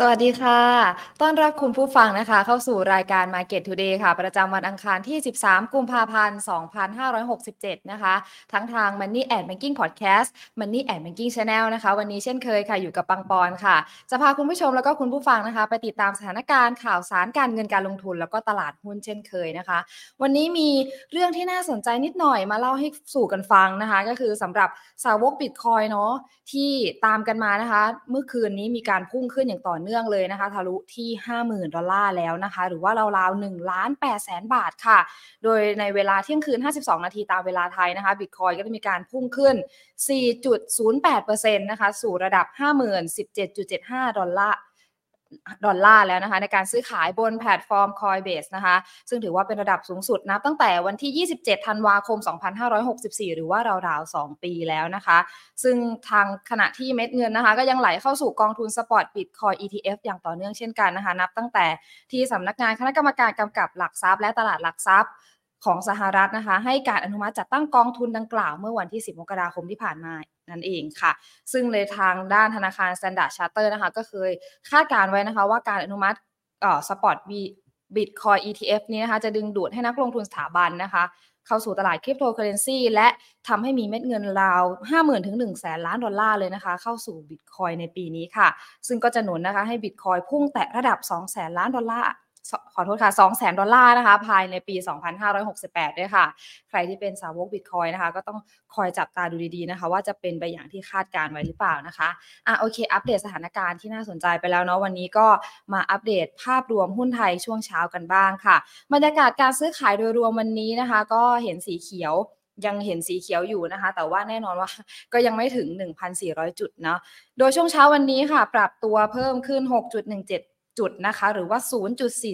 สวัสดีค่ะ ต้อนรับคุณผู้ฟังนะคะ เข้าสู่รายการ Market Today ค่ะ ประจำวันอังคารที่ 13 กุมภาพันธ์ 2567 นะคะ ทั้งทาง Money and Banking Podcast Money and Banking Channel นะคะ วันนี้เช่นเคยค่ะ อยู่กับปังปอนค่ะ จะพาคุณผู้ชมแล้วก็คุณผู้ฟังนะคะ ไปติดตามสถานการณ์ข่าวสารการเงินการลงทุน แล้วก็ตลาดหุ้นเช่นเคยนะคะ วันนี้มีเรื่องที่น่าสนใจนิดหน่อยมาเล่าให้สู่กันฟังนะคะ ก็คือสำหรับสาวกบิตคอยน์เนาะที่ตามกันมานะคะ เมื่อคืนนี้มีการพุ่งขึ้นอย่างต่อเนื่องเลยนะคะทะลุที่ 50,000 ดอลลาร์แล้วนะคะ หรือว่าราวๆ1ล้าน8แสนบาทค่ะ โดยในเวลาเที่ยงคืน 52 นาทีตามเวลาไทยนะคะบิตคอยน์ก็จะมีการพุ่งขึ้น 4.08%นะคะ สู่ระดับ 50,017.75 ดอลลาร์ ดอลลาร์แล้วนะคะในการซื้อขายบนแพลตฟอร์ม Coinbase นะคะ ซึ่งถือว่าเป็นระดับสูงสุดนับตั้งแต่วันที่ 27 ธันวาคม 2564 หรือว่าราวๆ 2 ปีแล้วนะคะ ซึ่งทางขณะที่เม็ดเงินนะคะ ก็ยังไหลเข้าสู่กองทุนสปอร์ตบิตคอย ETF อย่างต่อเนื่องเช่นกันนะคะ นับตั้งแต่ที่สำนักงานคณะกรรมการกำกับหลักทรัพย์และตลาดหลักทรัพย์ ของสหรัฐนะคะ ให้การอนุมัติจัดตั้งกองทุนดังกล่าวเมื่อวันที่ 10 มกราคมที่ผ่านมานั่นเองค่ะ ซึ่งในทางด้านธนาคาร Standard Chartered นะคะ ก็เคยคาดการไว้นะคะว่าการอนุมัติ spot บีบิตคอยน์ ETF นี้นะคะ จะดึงดูดให้นักลงทุนสถาบันนะคะ เข้าสู่ตลาดคริปโตเคอเรนซีและทำให้มีเม็ดเงินราว 50,000 ถึง 1 แสนล้านดอลลาร์เลยนะคะ เข้าสู่บิตคอยน์ในปีนี้ค่ะ ซึ่งก็จะหนุนนะคะให้บิตคอยน์พุ่งแตะระดับ 2 แสนล้านดอลลาร์ ขอโทษค่ะ2แสนดอลลาร์นะคะ ภายในปี 2568 ด้วยค่ะ ใครที่เป็นสาวกบิตคอยน์นะคะ ก็ต้องคอยจับตาดูดีๆนะคะ ว่าจะเป็นไปอย่างที่คาดการไว้หรือเปล่านะคะ อะโอเค อัปเดตสถานการณ์ที่น่าสนใจไปแล้วเนาะวันนี้ก็มาอัปเดตภาพรวมหุ้นไทยช่วงเช้ากันบ้างค่ะ บรรยากาศการซื้อขายโดยรวมวันนี้นะคะ ก็เห็นสีเขียวยังเห็นสีเขียวอยู่นะคะ แต่ว่าแน่นอนว่าก็ยังไม่ถึง 1,400 จุดเนาะโดยช่วงเช้าวันนี้ค่ะ ปรับตัวเพิ่มขึ้น 6.17 จุดนะคะหรือว่า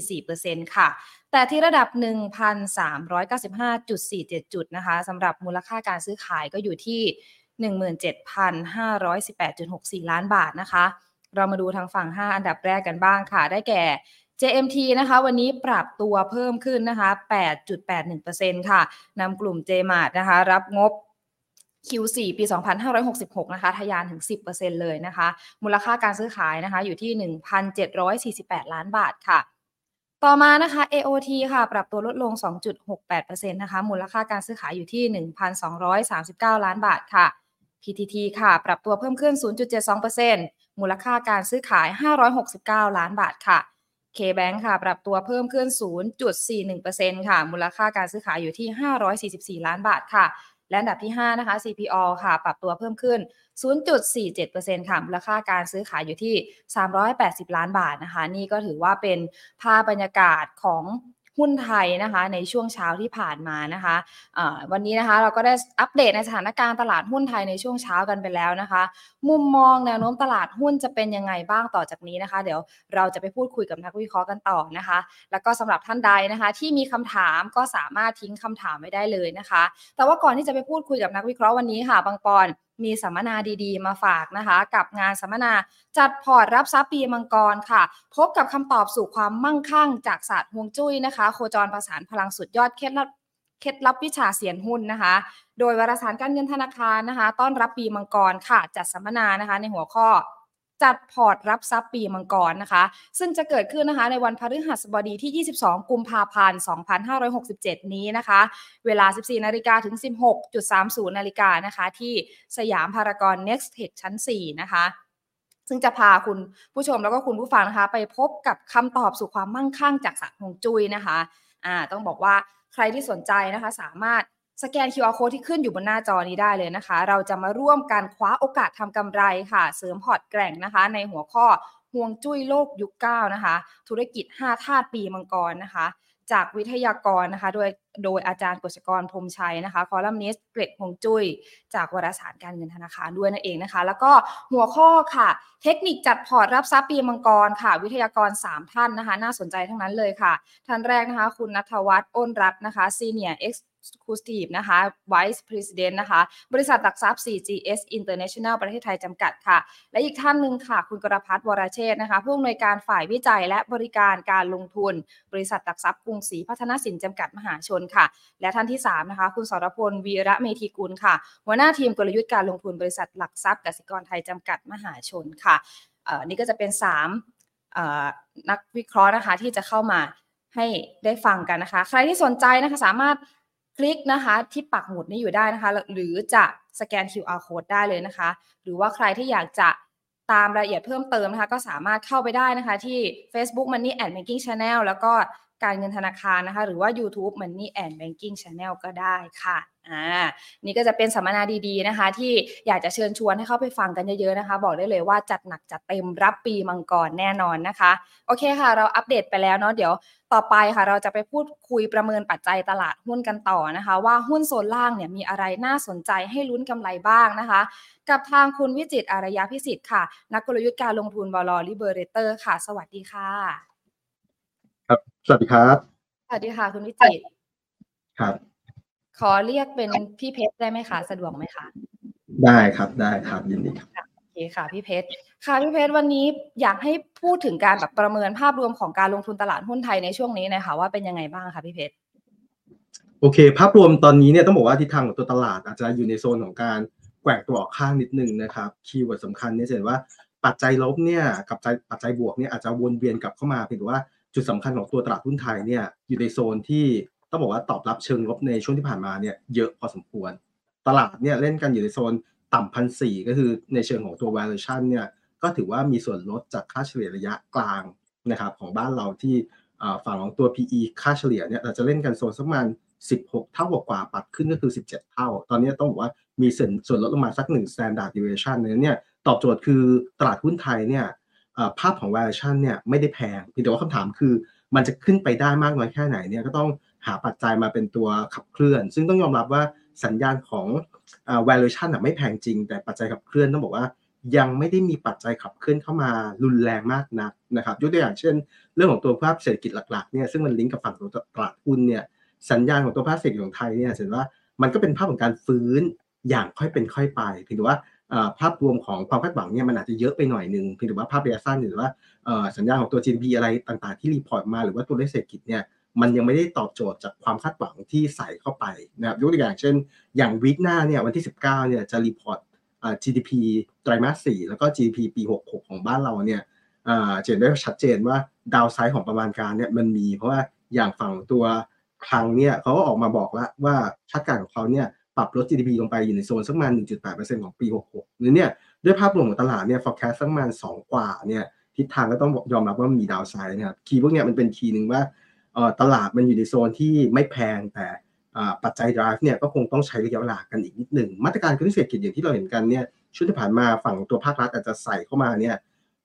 0.44%ค่ะ แต่ที่ระดับ 1,395.47 จุดนะคะสำหรับมูลค่าการซื้อขายก็อยู่ที่ 17,518.64 ล้านบาทนะคะ เรามาดูทางฝั่ง 5 อันดับแรกกันบ้างค่ะ ได้แก่ JMT นะคะวันนี้ปรับตัวเพิ่มขึ้นนะคะ 8.81%ค่ะนำกลุ่ม JMart นะคะ รับงบ Q4 ปี 2566 นะคะ ทะยานถึง 10%เลยนะคะ มูลค่าการซื้อขายนะคะ อยู่ที่ 1,748 ล้านบาทค่ะ ต่อมานะคะ AOT ค่ะ ปรับตัวลดลง 2.68%นะคะ มูลค่าการซื้อขายอยู่ที่ 1,239 ล้านบาทค่ะ PTT ค่ะ ปรับตัวเพิ่มขึ้น 0.72%มูลค่าการซื้อขาย 569 ล้านบาทค่ะ KBank ค่ะ ปรับตัวเพิ่มขึ้น 0.41%ค่ะ มูลค่าการซื้อขายอยู่ที่ 544 ล้านบาทค่ะ และอันดับที่ 5 นะคะ CPO ค่ะ ปรับตัวเพิ่มขึ้น 0.47%ค่ะ มูลค่าการซื้อขายอยู่ที่ 380 ล้านบาทนะคะ นี่ก็ถือว่าเป็นภาพบรรยากาศของ หุ้นไทยนะคะในช่วงเช้าที่ผ่านมานะคะะวันนี้นะคะเราก็ได้อัปเดตในสถานการณ์ตลาดหุ้นไทยในช่วงเช้ากันไปแล้วนะคะ มุมมองแนวโน้มตลาดหุ้นจะเป็นยังไงบ้างต่อจากนี้นะคะ เดี๋ยวเราจะไปพูดคุยกับนักวิเคราะห์กันต่อนะคะ แล้วก็สำหรับท่านใดนะคะ ที่มีคำถามก็สามารถทิ้งคำถามไว้ได้เลยนะคะ แต่ว่าก่อนที่จะไปพูดคุยกับนักวิเคราะห์วันนี้ค่ะบางปอนมีสัมมนาดีๆ มาฝากนะคะ กับงานสัมมนาจัดพอร์ตรับทรัพย์ปีมังกรค่ะ พบกับคำตอบสู่ความมั่งคั่งจากศาสตร์ฮวงจุ้ยนะคะ โคจรประสานพลังสุดยอดเคล็ดลับเคล็ดลับวิชาเสียนหุ้นนะคะ โดยวารสารการเงินธนาคารนะคะ ต้อนรับปีมังกรค่ะ จัดสัมมนานะคะ ในหัวข้อ จัดพอร์ตรับทรัพย์ปีมังกรนะคะ ซึ่งจะเกิดขึ้นนะคะในวันพฤหัสบดีที่ 22 กุมภาพันธ์ 2567 นี้นะคะ เวลา 14 นาฬิกาถึง 16.30 นาฬิกานะคะ ที่สยามพารากอน Next Tech ชั้น 4 นะคะซึ่งจะพาคุณผู้ชมแล้วก็คุณผู้ฟังนะคะ ไปพบกับคำตอบสู่ความมั่งคั่งจากศาสตร์ฮวงจุ้ยนะคะอ่าต้องบอกว่าใครที่สนใจนะคะสามารถ สแกน QR code ที่ขึ้นอยู่บนหน้าจอนี้ได้เลยนะคะ เราจะมาร่วมกันคว้าโอกาสทำกำไรค่ะ เสริมพอร์ตแกร่งนะคะ ในหัวข้อฮวงจุ้ยโลกยุคเก้านะคะ ธุรกิจ 5 ธาตุปีมังกรนะคะ จากวิทยากรนะคะ โดยโดยอาจารย์กฤษกรพรมชัยนะคะ คอลัมนิสต์เกร็ดฮวงจุ้ยจากวารสารการเงินธนาคารด้วยนั่นเองนะคะ แล้วก็หัวข้อค่ะ เทคนิคจัดพอร์ตรับทรัพย์ปีมังกรค่ะ วิทยากร 3 ท่านนะคะ น่าสนใจทั้งนั้นเลยค่ะ ท่านแรกนะคะ คุณนัทวัฒน์อ้นรัตน์นะคะ Senior Ex คูสตีฟนะคะ Vice President นะคะ บริษัทหลักทรัพย์ 4GS International ประเทศไทยจำกัดค่ะ และอีกท่านหนึ่งค่ะ คุณกรพัฒน์วรเชษนะคะ ผู้อำนวยการฝ่ายวิจัยและบริการการลงทุน บริษัทหลักทรัพย์กรุงศรีพัฒนสินจำกัดมหาชนค่ะ และท่านที่3นะคะคุณสรพลวีระเมธีกุลค่ะ หัวหน้าทีมกลยุทธ์การลงทุนบริษัทหลักทรัพย์กสิกรไทยจำกัดมหาชนค่ะนี่ก็จะเป็น 3 นักวิเคราะห์นะคะที่จะเข้ามาให้ได้ฟังกันนะคะ ใครที่สนใจนะคะสามารถคลิกนะคะที่ปักหมุดนี้อยู่ได้นะคะ หรือจะสแกน QR code ได้เลยนะคะ หรือว่าใครที่อยากจะตามรายละเอียดเพิ่มเติมนะคะ ก็สามารถเข้าไปได้นะคะที่ Facebook Money and Banking Channel แล้วก็ การเงินธนาคารนะคะ หรือว่า YouTube Money and Banking Channel ก็ได้ค่ะอ่านี่ก็จะเป็นสัมมนาดีๆนะคะ ที่อยากจะเชิญชวนให้เข้าไปฟังกันเยอะๆนะคะ บอกได้เลยว่าจัดหนักจัดเต็มรับปีมังกรแน่นอนนะคะ โอเคค่ะ เราอัปเดตไปแล้วเนาะเดี๋ยวต่อไปค่ะ เราจะไปพูดคุยประเมินปัจจัยตลาดหุ้นกันต่อนะคะ ว่าหุ้นโซนล่างเนี่ยมีอะไรน่าสนใจให้ลุ้นกำไรบ้างนะคะ กับทางคุณวิจิตร อารยะพิศิษฐค่ะ นักกลยุทธ์การลงทุนบล. Liberator ค่ะ สวัสดีค่ะ ครับ สวัสดีครับ สวัสดีค่ะ คุณวิจิตรครับ ขอเรียกเป็นพี่เพชรได้ไหมคะสะดวกไหมคะ ได้ครับได้ครับยินดีครับโอเคค่ะพี่เพชรค่ะพี่เพชรวันนี้อยากให้พูดถึงการแบบประเมินภาพรวมของการลงทุนตลาดหุ้นไทยในช่วงนี้นะคะว่าเป็นยังไงบ้างคะพี่เพชรโอเค ภาพรวมตอนนี้เนี่ยต้องบอกว่าทิศทางของตัวตลาดอาจจะอยู่ในโซนของการแกว่งตัวออกข้างนิดนึงนะครับ keyword สำคัญเนี่ยจะเห็นว่าปัจจัยลบเนี่ยกับปัจจัยบวกเนี่ยอาจจะวนเวียนกลับเข้ามาเพียงแต่ว่า จุดสำคัญของตัวตลาดหุ้นไทยเนี่ยอยู่ในโซนที่ต้องบอกว่าตอบรับเชิงลบในช่วงที่ผ่านมาเนี่ยเยอะพอสมควร ตลาดเนี่ยเล่นกันอยู่ในโซนต่ำพันสี่ก็คือในเชิงของตัว valuation เนี่ยก็ถือว่ามีส่วนลดจากค่าเฉลี่ยระยะกลางนะครับของบ้านเราที่ฝั่งของตัว PE ค่าเฉลี่ยเนี่ยเราจะเล่นกันโซนสักประมาณ 16 เท่ากว่าปัดขึ้นก็คือ 17 เท่า ตอนนี้ต้องบอกว่ามีส่วนส่วนลดลงมาสัก1 standard deviation เนี่ยตอบโจทย์คือตลาดหุ้นไทยเนี่ย ภาพของ valuation เนี่ยไม่ได้แพงเพียงแต่ว่าคำถามคือ มันจะขึ้นไปได้มากน้อยแค่ไหนเนี่ยก็ต้องหาปัจจัยมาเป็นตัวขับเคลื่อน ซึ่งต้องยอมรับว่าสัญญาณของ valuation ไม่แพงจริง แต่ปัจจัยขับเคลื่อนต้องบอกว่า ยังไม่ได้มีปัจจัยขับเคลื่อนเข้ามารุนแรงมากนักนะครับยกตัวอย่างเช่น เรื่องของตัวภาพเศรษฐกิจหลักๆเนี่ยซึ่งมันลิงก์กับฝั่งของตลาดหุ้นเนี่ยสัญญาณของตัวภาพเศรษฐกิจของไทยเนี่ยเห็นว่ามันก็เป็นภาพของการฟื้นอย่างค่อยเป็นค่อยไปเพียงแต่ว่า ภาพรวมของความคาดหวังเนี่ยมันอาจจะเยอะไปหน่อยนึงเพียงแต่ว่าภาพระยะสั้นหรือว่าสัญญาณของตัว GDP อะไรต่างๆที่ report มาหรือว่าตัวเลขเศรษฐกิจเนี่ยมันยังไม่ได้ตอบโจทย์จากความคาดหวังที่ใส่เข้าไปนะครับยกตัวอย่างเช่น อย่าง week หน้าเนี่ยวันที่ 19เนี่ยจะ report GDP ไตรมาส4แล้วก็ GDP ปี 66 ของบ้านเราเนี่ยเห็นได้ชัดเจนว่าดาวไซด์ของประมาณการเนี่ยมันมีเพราะว่าอย่างฝั่งตัวคลังเนี่ยเขาก็ออกมาบอกแล้วว่าคาดการณ์ของเขาเนี่ย ปรับลด GDP ลงไปอยู่ในโซนสักประมาณ 1.8%ของปี 66หรือเนี่ยด้วยภาพรวมของตลาดเนี่ย forecast สักประมาณ 2 กว่าเนี่ยทิศทางก็ต้องยอมรับว่ามีดาวไซด์นะครับคีย์พวกเนี้ยมันเป็นคีย์หนึ่งว่าตลาดมันอยู่ในโซนที่ไม่แพงแต่ปัจจัย drive เนี่ยก็คงต้องใช้ระยะเวลากันอีกนิดหนึ่ง มาตรการกระตุ้นเศรษฐกิจอย่างที่เราเห็นกันเนี่ยช่วงที่ผ่านมาฝั่งตัวภาครัฐอาจจะใส่เข้ามาเนี่ย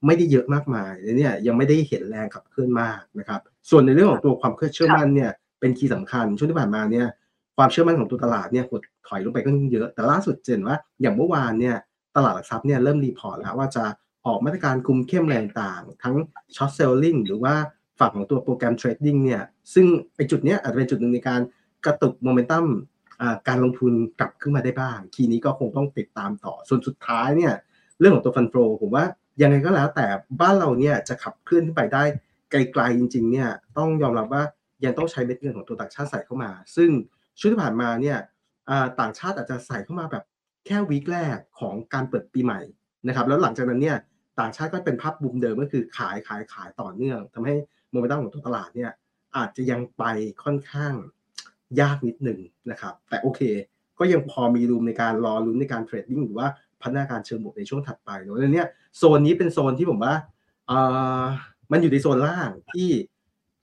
ไม่ได้เยอะมากมายเนี่ยยังไม่ได้เห็นแรงขับเคลื่อนมากนะครับส่วนในเรื่องของตัวความเชื่อมั่นเนี่ยเป็น key สำคัญช่วงที่ผ่านมาเนี่ย ความเชื่อมั่นของตัวตลาดเนี่ยหดถอยลงไปก็เยอะ แต่ล่าสุดเจนว่าอย่างเมื่อวานเนี่ยตลาดหลักทรัพย์เนี่ยเริ่ม report แล้วว่าจะออกมาตรการคุมเข้มแรงต่างทั้ง short selling หรือว่าฝั่งของตัว program trading เนี่ยซึ่งไอจุดเนี้ยอาจจะเป็นจุดหนึ่งในการกระตุกโมเมนตัมการลงทุนกลับขึ้นมาได้บ้าง ทีนี้ก็คงต้องติดตามต่อ ส่วนสุดท้ายเนี่ยเรื่องของตัวฟันโฟผมว่ายังไงก็แล้วแต่บ้านเราเนี่ยจะขับเคลื่อนขึ้นไปได้ไกลๆจริงๆเนี่ยต้องยอมรับว่ายังต้องใช้เม็ดเงินของตัวต่างชาติใส่เข้ามา ซึ่ง ช่วงที่ผ่านมาเนี่ยต่างชาติอาจจะใส่เข้ามาแบบแค่วีคแรกของการเปิดปีใหม่นะครับ แล้วหลังจากนั้นเนี่ยต่างชาติก็เป็นภาพบูมเดิมก็คือขายขายขายต่อเนื่องทำให้โมเมนตัมของตัวตลาดเนี่ยอาจจะยังไปค่อนข้างยากนิดหนึ่งนะครับ แต่โอเค ก็ยังพอมีรูมในการรอลุ้นในการเทรดดิ้งหรือว่าพัฒนาการเชิงบวกในช่วงถัดไปเนอะเนี่ยโซนนี้เป็นโซนที่ผมว่าเออมันอยู่ในโซนล่างที่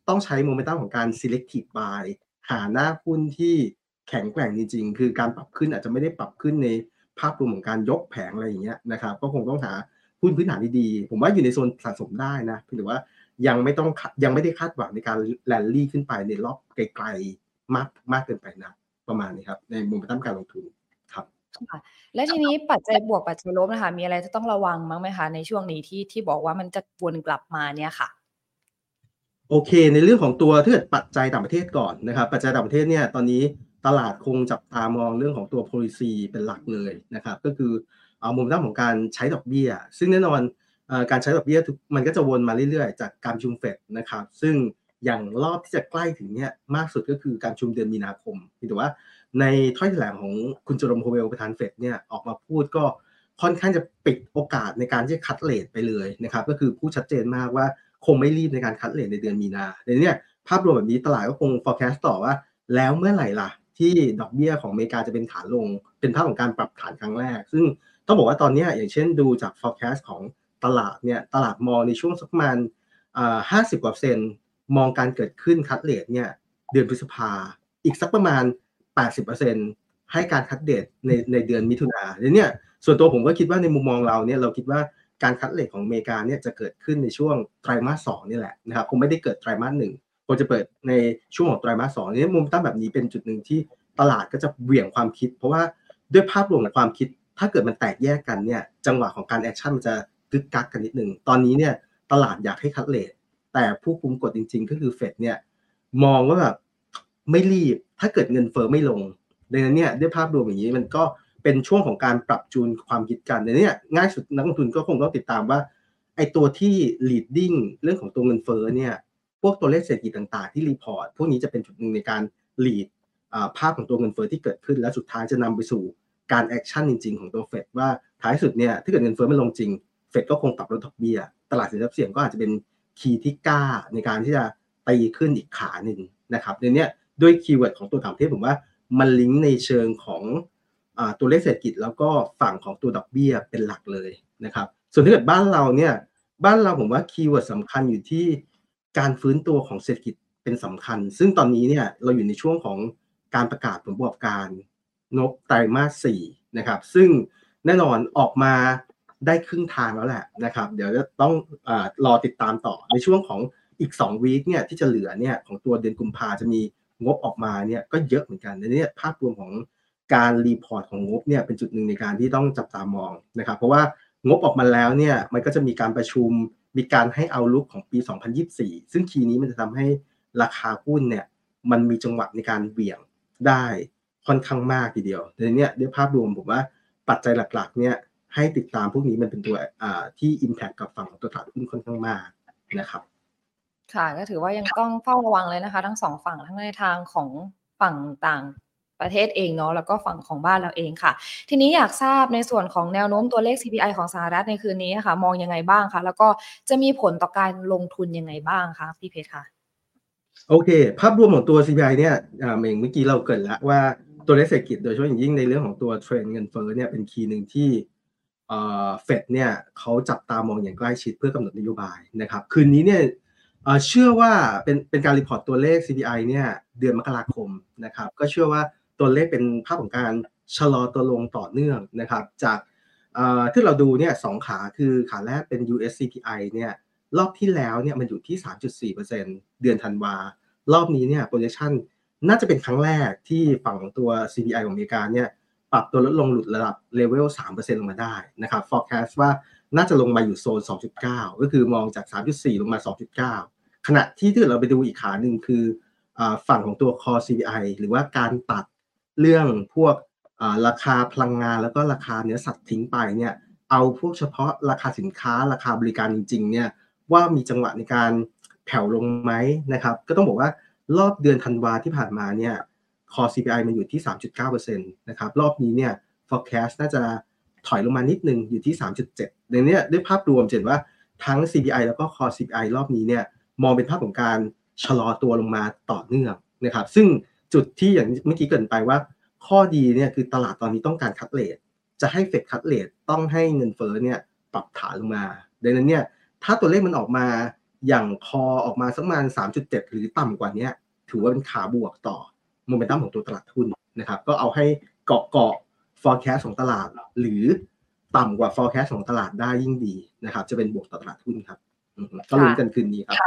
ต้องใช้โมเมนตัมของการ selective buy หาหน้าหุ้นที่แข็งแกร่งจริงๆ คือการปรับขึ้นอาจจะไม่ได้ปรับขึ้นในภาพรวมของการยกแผงอะไรอย่างเงี้ยนะครับ ก็คงต้องหาหุ้นพื้นฐานดีๆ ผมว่าอยู่ในโซนสะสมได้นะเพียงแต่ว่ายังไม่ต้องยังไม่ได้คาดหวังในการแลนลี่ขึ้นไปในรอบไกลๆมากมากเกินไปนะประมาณนี้ครับ ในมุมตั้มการลงทุนครับและทีนี้ปัจจัยบวกปัจจัยลบนะคะ มีอะไรจะต้องระวังมั้งไหมคะในช่วงนี้ที่ที่บอกว่ามันจะวนกลับมาเนี่ยค่ะ โอเค ในเรื่องของตัวถ้าเกิดปัจจัยต่างประเทศก่อนนะครับ ปัจจัยต่างประเทศเนี่ยตอนนี้ตลาดคงจับตามองเรื่องของตัว policy เป็นหลักเลยนะครับก็คือเอามุมด้านของการใช้ดอกเบี้ย ซึ่งแน่นอนการใช้ดอกเบี้ยมันก็จะวนมาเรื่อยๆ จากการชุมเฟดนะครับซึ่งอย่างรอบที่จะใกล้ถึงเนี้ยมากสุดก็คือการชุมเดือนมีนาคมถือว่าในถ้อยแถลงของคุณจอรมโพเวลประธานเฟดเนี่ยออกมาพูดก็ค่อนข้างจะปิดโอกาสในการที่จะคัดเลทไปเลยนะครับก็คือพูดชัดเจนมากว่า คงไม่รีบในการคัดเลทในเดือนมีนาเดี๋ยวนี้ภาพรวมแบบนี้ตลาดก็คง forecast ต่อว่า แล้วเมื่อไหร่ล่ะ ที่ดอกเบี้ยของอเมริกาจะเป็นฐานลง เป็นภาพของการปรับฐานครั้งแรก ซึ่งต้องบอกว่าตอนนี้อย่างเช่นดูจาก forecast ของตลาดเนี่ยตลาดมองในช่วงสักประมาณห้าสิบกว่าเซนมองการเกิดขึ้นคัดเลทเนี่ยเดือนพฤษภาอีกสักประมาณ 80%ให้การคัดเดทในในเดือนมิถุนาเนี่ยส่วนตัวผมก็คิดว่าในมุมมองเราเนี่ยเราคิดว่า การคัดเลทของอเมริกาเนี่ยจะเกิดขึ้นในช่วงไตรมาสสองนี่แหละนะครับคงไม่ได้เกิดไตรมาสหนึ่งคงจะเปิดในช่วงของไตรมาสสองนี่มุมตั้งแบบนี้เป็นจุดหนึ่งที่ตลาดก็จะเหวี่ยงความคิด เพราะว่าด้วยภาพรวมของความคิด ถ้าเกิดมันแตกแยกกันเนี่ยจังหวะของการ action มันจะกึกกักกันนิดหนึ่งตอนนี้เนี่ยตลาดอยากให้ cut rate แต่ผู้คุมกฎจริง ๆ ก็คือเฟดเนี่ยมองว่าแบบไม่รีบถ้าเกิดเงินเฟ้อไม่ลงดังนั้นเนี่ยด้วยภาพรวมอย่างนี้มันก็ เป็นช่วงของการปรับจูนความคิดกันในนี้ง่ายสุดนักลงทุนก็คงต้องติดตามว่าไอตัวที่ leading เรื่องของตัวเงินเฟ้อเนี่ยพวกตัวเลขเศรษฐกิจต่างๆ ที่ report พวกนี้จะเป็นจุดหนึ่งในการ lead ภาพของตัวเงินเฟ้อที่เกิดขึ้น และสุดท้ายจะนำไปสู่การ action จริง ๆ ของตัวเฟดว่าท้ายสุดเนี่ยถ้าเกิดเงินเฟ้อไม่ลงจริงเฟดก็คงปรับลดดอกเบี้ย ตลาดสินทรัพย์เสี่ยงก็อาจจะเป็น key ที่กล้าในการที่จะตีขึ้นอีกขาหนึ่งนะครับในนี้ด้วย keyword ของตัวต่างประเทศผมว่ามันลิงก์ในเชิงของ ตัวเลขเศรษฐกิจแล้วก็ฝั่งของตัวดอกเบี้ยเป็นหลักเลยนะครับ ส่วนถ้าเกิดบ้านเราเนี่ยบ้านเราผมว่าคีย์เวิร์ดสำคัญอยู่ที่การฟื้นตัวของเศรษฐกิจเป็นสำคัญ ซึ่งตอนนี้เนี่ยเราอยู่ในช่วงของการประกาศผลประกอบการงบไตรมาสสี่นะครับ ซึ่งแน่นอนออกมาได้ครึ่งทางแล้วแหละนะครับ เดี๋ยวจะต้องอรอติดตามต่อในช่วงของอีก2วีคเนี่ยที่จะเหลือเนี่ยของตัวเดือนกุมภาจะมีงบออกมาเนี่ยก็เยอะเหมือนกันในนี้ภาพรวมของ การรีพอร์ตของงบเนี่ยเป็นจุดหนึ่งในการที่ต้องจับตามองนะครับ เพราะว่างบออกมาแล้วเนี่ยมันก็จะมีการประชุมมีการให้เอาลุกของปี 2024 ซึ่งคีย์นี้มันจะทำให้ราคาหุ้นเนี่ยมันมีจังหวะในการเบี่ยงได้ค่อนข้างมากทีเดียวในนี้ด้วยภาพรวมผมว่าปัจจัยหลักๆเนี่ยให้ติดตามพวกนี้มันเป็นตัวที่ Impact กับฝั่งของตัวตลาดหุ้นค่อนข้างมากนะครับ ค่ะก็ถือว่ายังต้องเฝ้าระวังเลยนะคะ ทั้งสองฝั่งทั้งในทางของฝั่งต่าง ประเทศเองเนาะแล้วก็ฝั่งของบ้านเราเองค่ะ ทีนี้อยากทราบในส่วนของแนวโน้มตัวเลข CPI ของสหรัฐในคืนนี้ค่ะ มองยังไงบ้างคะแล้วก็จะมีผลต่อการลงทุนยังไงบ้างคะพี่เพชรคะโอเค ภาพรวมของตัว CPI เนี่ยเมื่อกี้เราเกิดแล้วว่าตัวเลขเศรษฐกิจโดยเฉพาะอย่างยิ่งในเรื่องของตัวเทรนเงินเฟ้อเนี่ยเป็นคีย์หนึ่งที่เฟดเนี่ยเขาจับตามองอย่างใกล้ชิดเพื่อกำหนดนโยบายนะครับ คืนนี้เนี่ยเชื่อว่าเป็นเป็นการ report ตัวเลข CPI เนี่ยเดือนมกราคมนะครับ ก็เชื่อว่า ตัวเลขเป็นภาพของการชะลอตัวลงต่อเนื่องนะครับจากที่เราดูเนี่ยสองขาคือขาแรกเป็น US CPI เนี่ยรอบที่แล้วเนี่ยมันอยู่ที่ 3.4%เดือนธันวารอบนี้เนี่ย projection น่าจะเป็นครั้งแรกที่ฝั่งตัว CPI ของอเมริกาเนี่ยปรับตัวลดลงหลุดระดับเลเวล3%ลงมาได้นะครับ forecast ว่าน่าจะลงมาอยู่โซน 2.9 ก็คือมองจาก 3.4 ลงมา 2.9 ขณะที่ถ้าเราไปดูอีกขาหนึ่งคือฝั่งของตัว core CPI หรือว่าการตัด เรื่องพวกราคาพลังงานแล้วก็ราคาเนื้อสัตว์ทิ้งไปเนี่ยเอาพวกเฉพาะราคาสินค้าราคาบริการจริงๆเนี่ยว่ามีจังหวะในการแผ่วลงไหมนะครับก็ต้องบอกว่ารอบเดือนธันวาที่ผ่านมาเนี่ย core CPI มันอยู่ที่ 3.9%นะครับรอบนี้เนี่ย forecast น่าจะถอยลงมานิดนึงอยู่ที่ 3.7 ในนี้ด้วยภาพรวมเห็นว่าทั้ง CPI แล้วก็ core CPI รอบนี้เนี่ยมองเป็นภาพของการชะลอตัวลงมาต่อเนื่องนะครับซึ่ง จุดที่อย่างเมื่อกี้เกินไปว่า ข้อดีเนี่ยคือตลาดตอนนี้ต้องการคัดเลทจะให้เฟดคัดเลทต้องให้เงินเฟ้อเนี่ยปรับฐานลงมาดังนั้นเนี่ยถ้าตัวเลขมันออกมาอย่างคอออกมาสักประมาณ 3.7 หรือต่ำกว่านี้ถือว่าเป็นขาบวกต่อโมเมนตัมของตัวตลาดทุนนะครับ ก็เอาให้เกาะเกาะ forecast ของตลาด หรือต่ำกว่า forecast ของตลาดได้ยิ่งดีนะครับ จะเป็นบวกต่อตลาดทุนครับ ก็ลุ้นกันคืนนี้ครับ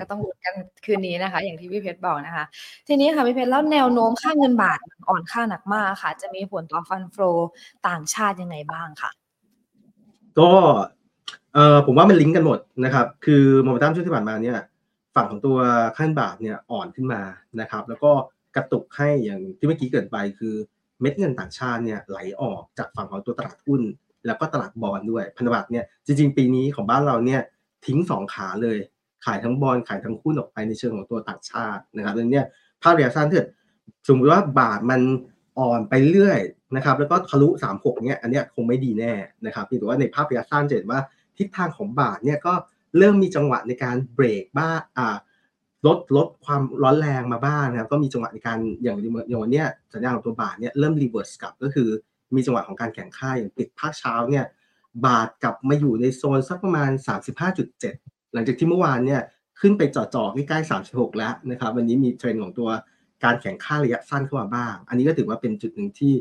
ก็ต้องลุ้นกันคืนนี้นะคะ อย่างที่พี่เพชรบอกนะคะ ทีนี้ค่ะพี่เพชรแล้วแนวโน้มค่าเงินบาทอ่อนค่าหนักมากค่ะ จะมีผลต่อฟันโฟต่างชาติยังไงบ้างค่ะ ก็เออผมว่ามันลิงก์กันหมดนะครับ คือโมเมนตัมช่วงที่ผ่านมาเนี่ย ฝั่งของตัวขั้นบาทเนี่ยอ่อนขึ้นมานะครับ แล้วก็กระตุกให้อย่างที่เมื่อกี้เกิดไปคือเม็ดเงินต่างชาติเนี่ยไหลออกจากฝั่งของตัวตลาดหุ้น แล้วก็ตลาดบอลด้วยพันธบัตรเนี่ยจริงๆ ปีนี้ของบ้านเราเนี่ยทิ้งสองขาเลย ขายทั้งบอลขายทั้งหุ้นออกไปในเชิงของตัวต่างชาตินะครับดังนี้ภาพระยะสั้นถ้าสมมติว่าบาทมันอ่อนไปเรื่อยนะครับ แล้วก็ทะลุ 36เนี่ยอันนี้คงไม่ดีแน่นะครับถือว่าในภาพระยะสั้นจะเห็นว่าทิศทางของบาทเนี่ยก็เริ่มมีจังหวะในการเบรกบ้างอ่าลดลดความร้อนแรงมาบ้างนะครับ ก็มีจังหวะในการอย่างอย่างวันนี้สัญญาณของตัวบาทเนี่ยเริ่ม reverse กลับก็คือมีจังหวะของการแข็งค่าอย่างปิดภาคเช้าเนี่ยบาทกลับมาอยู่ในโซนสักประมาณ 35.7 หลังจากที่เมื่อวานเนี่ยขึ้นไปจ่อๆใกล้ๆ36 แล้วนะครับ วันนี้มีเทรนด์ของตัวการแข็งค่าระยะสั้นเข้ามาบ้าง อันนี้ก็ถือว่าเป็นจุดหนึ่งที่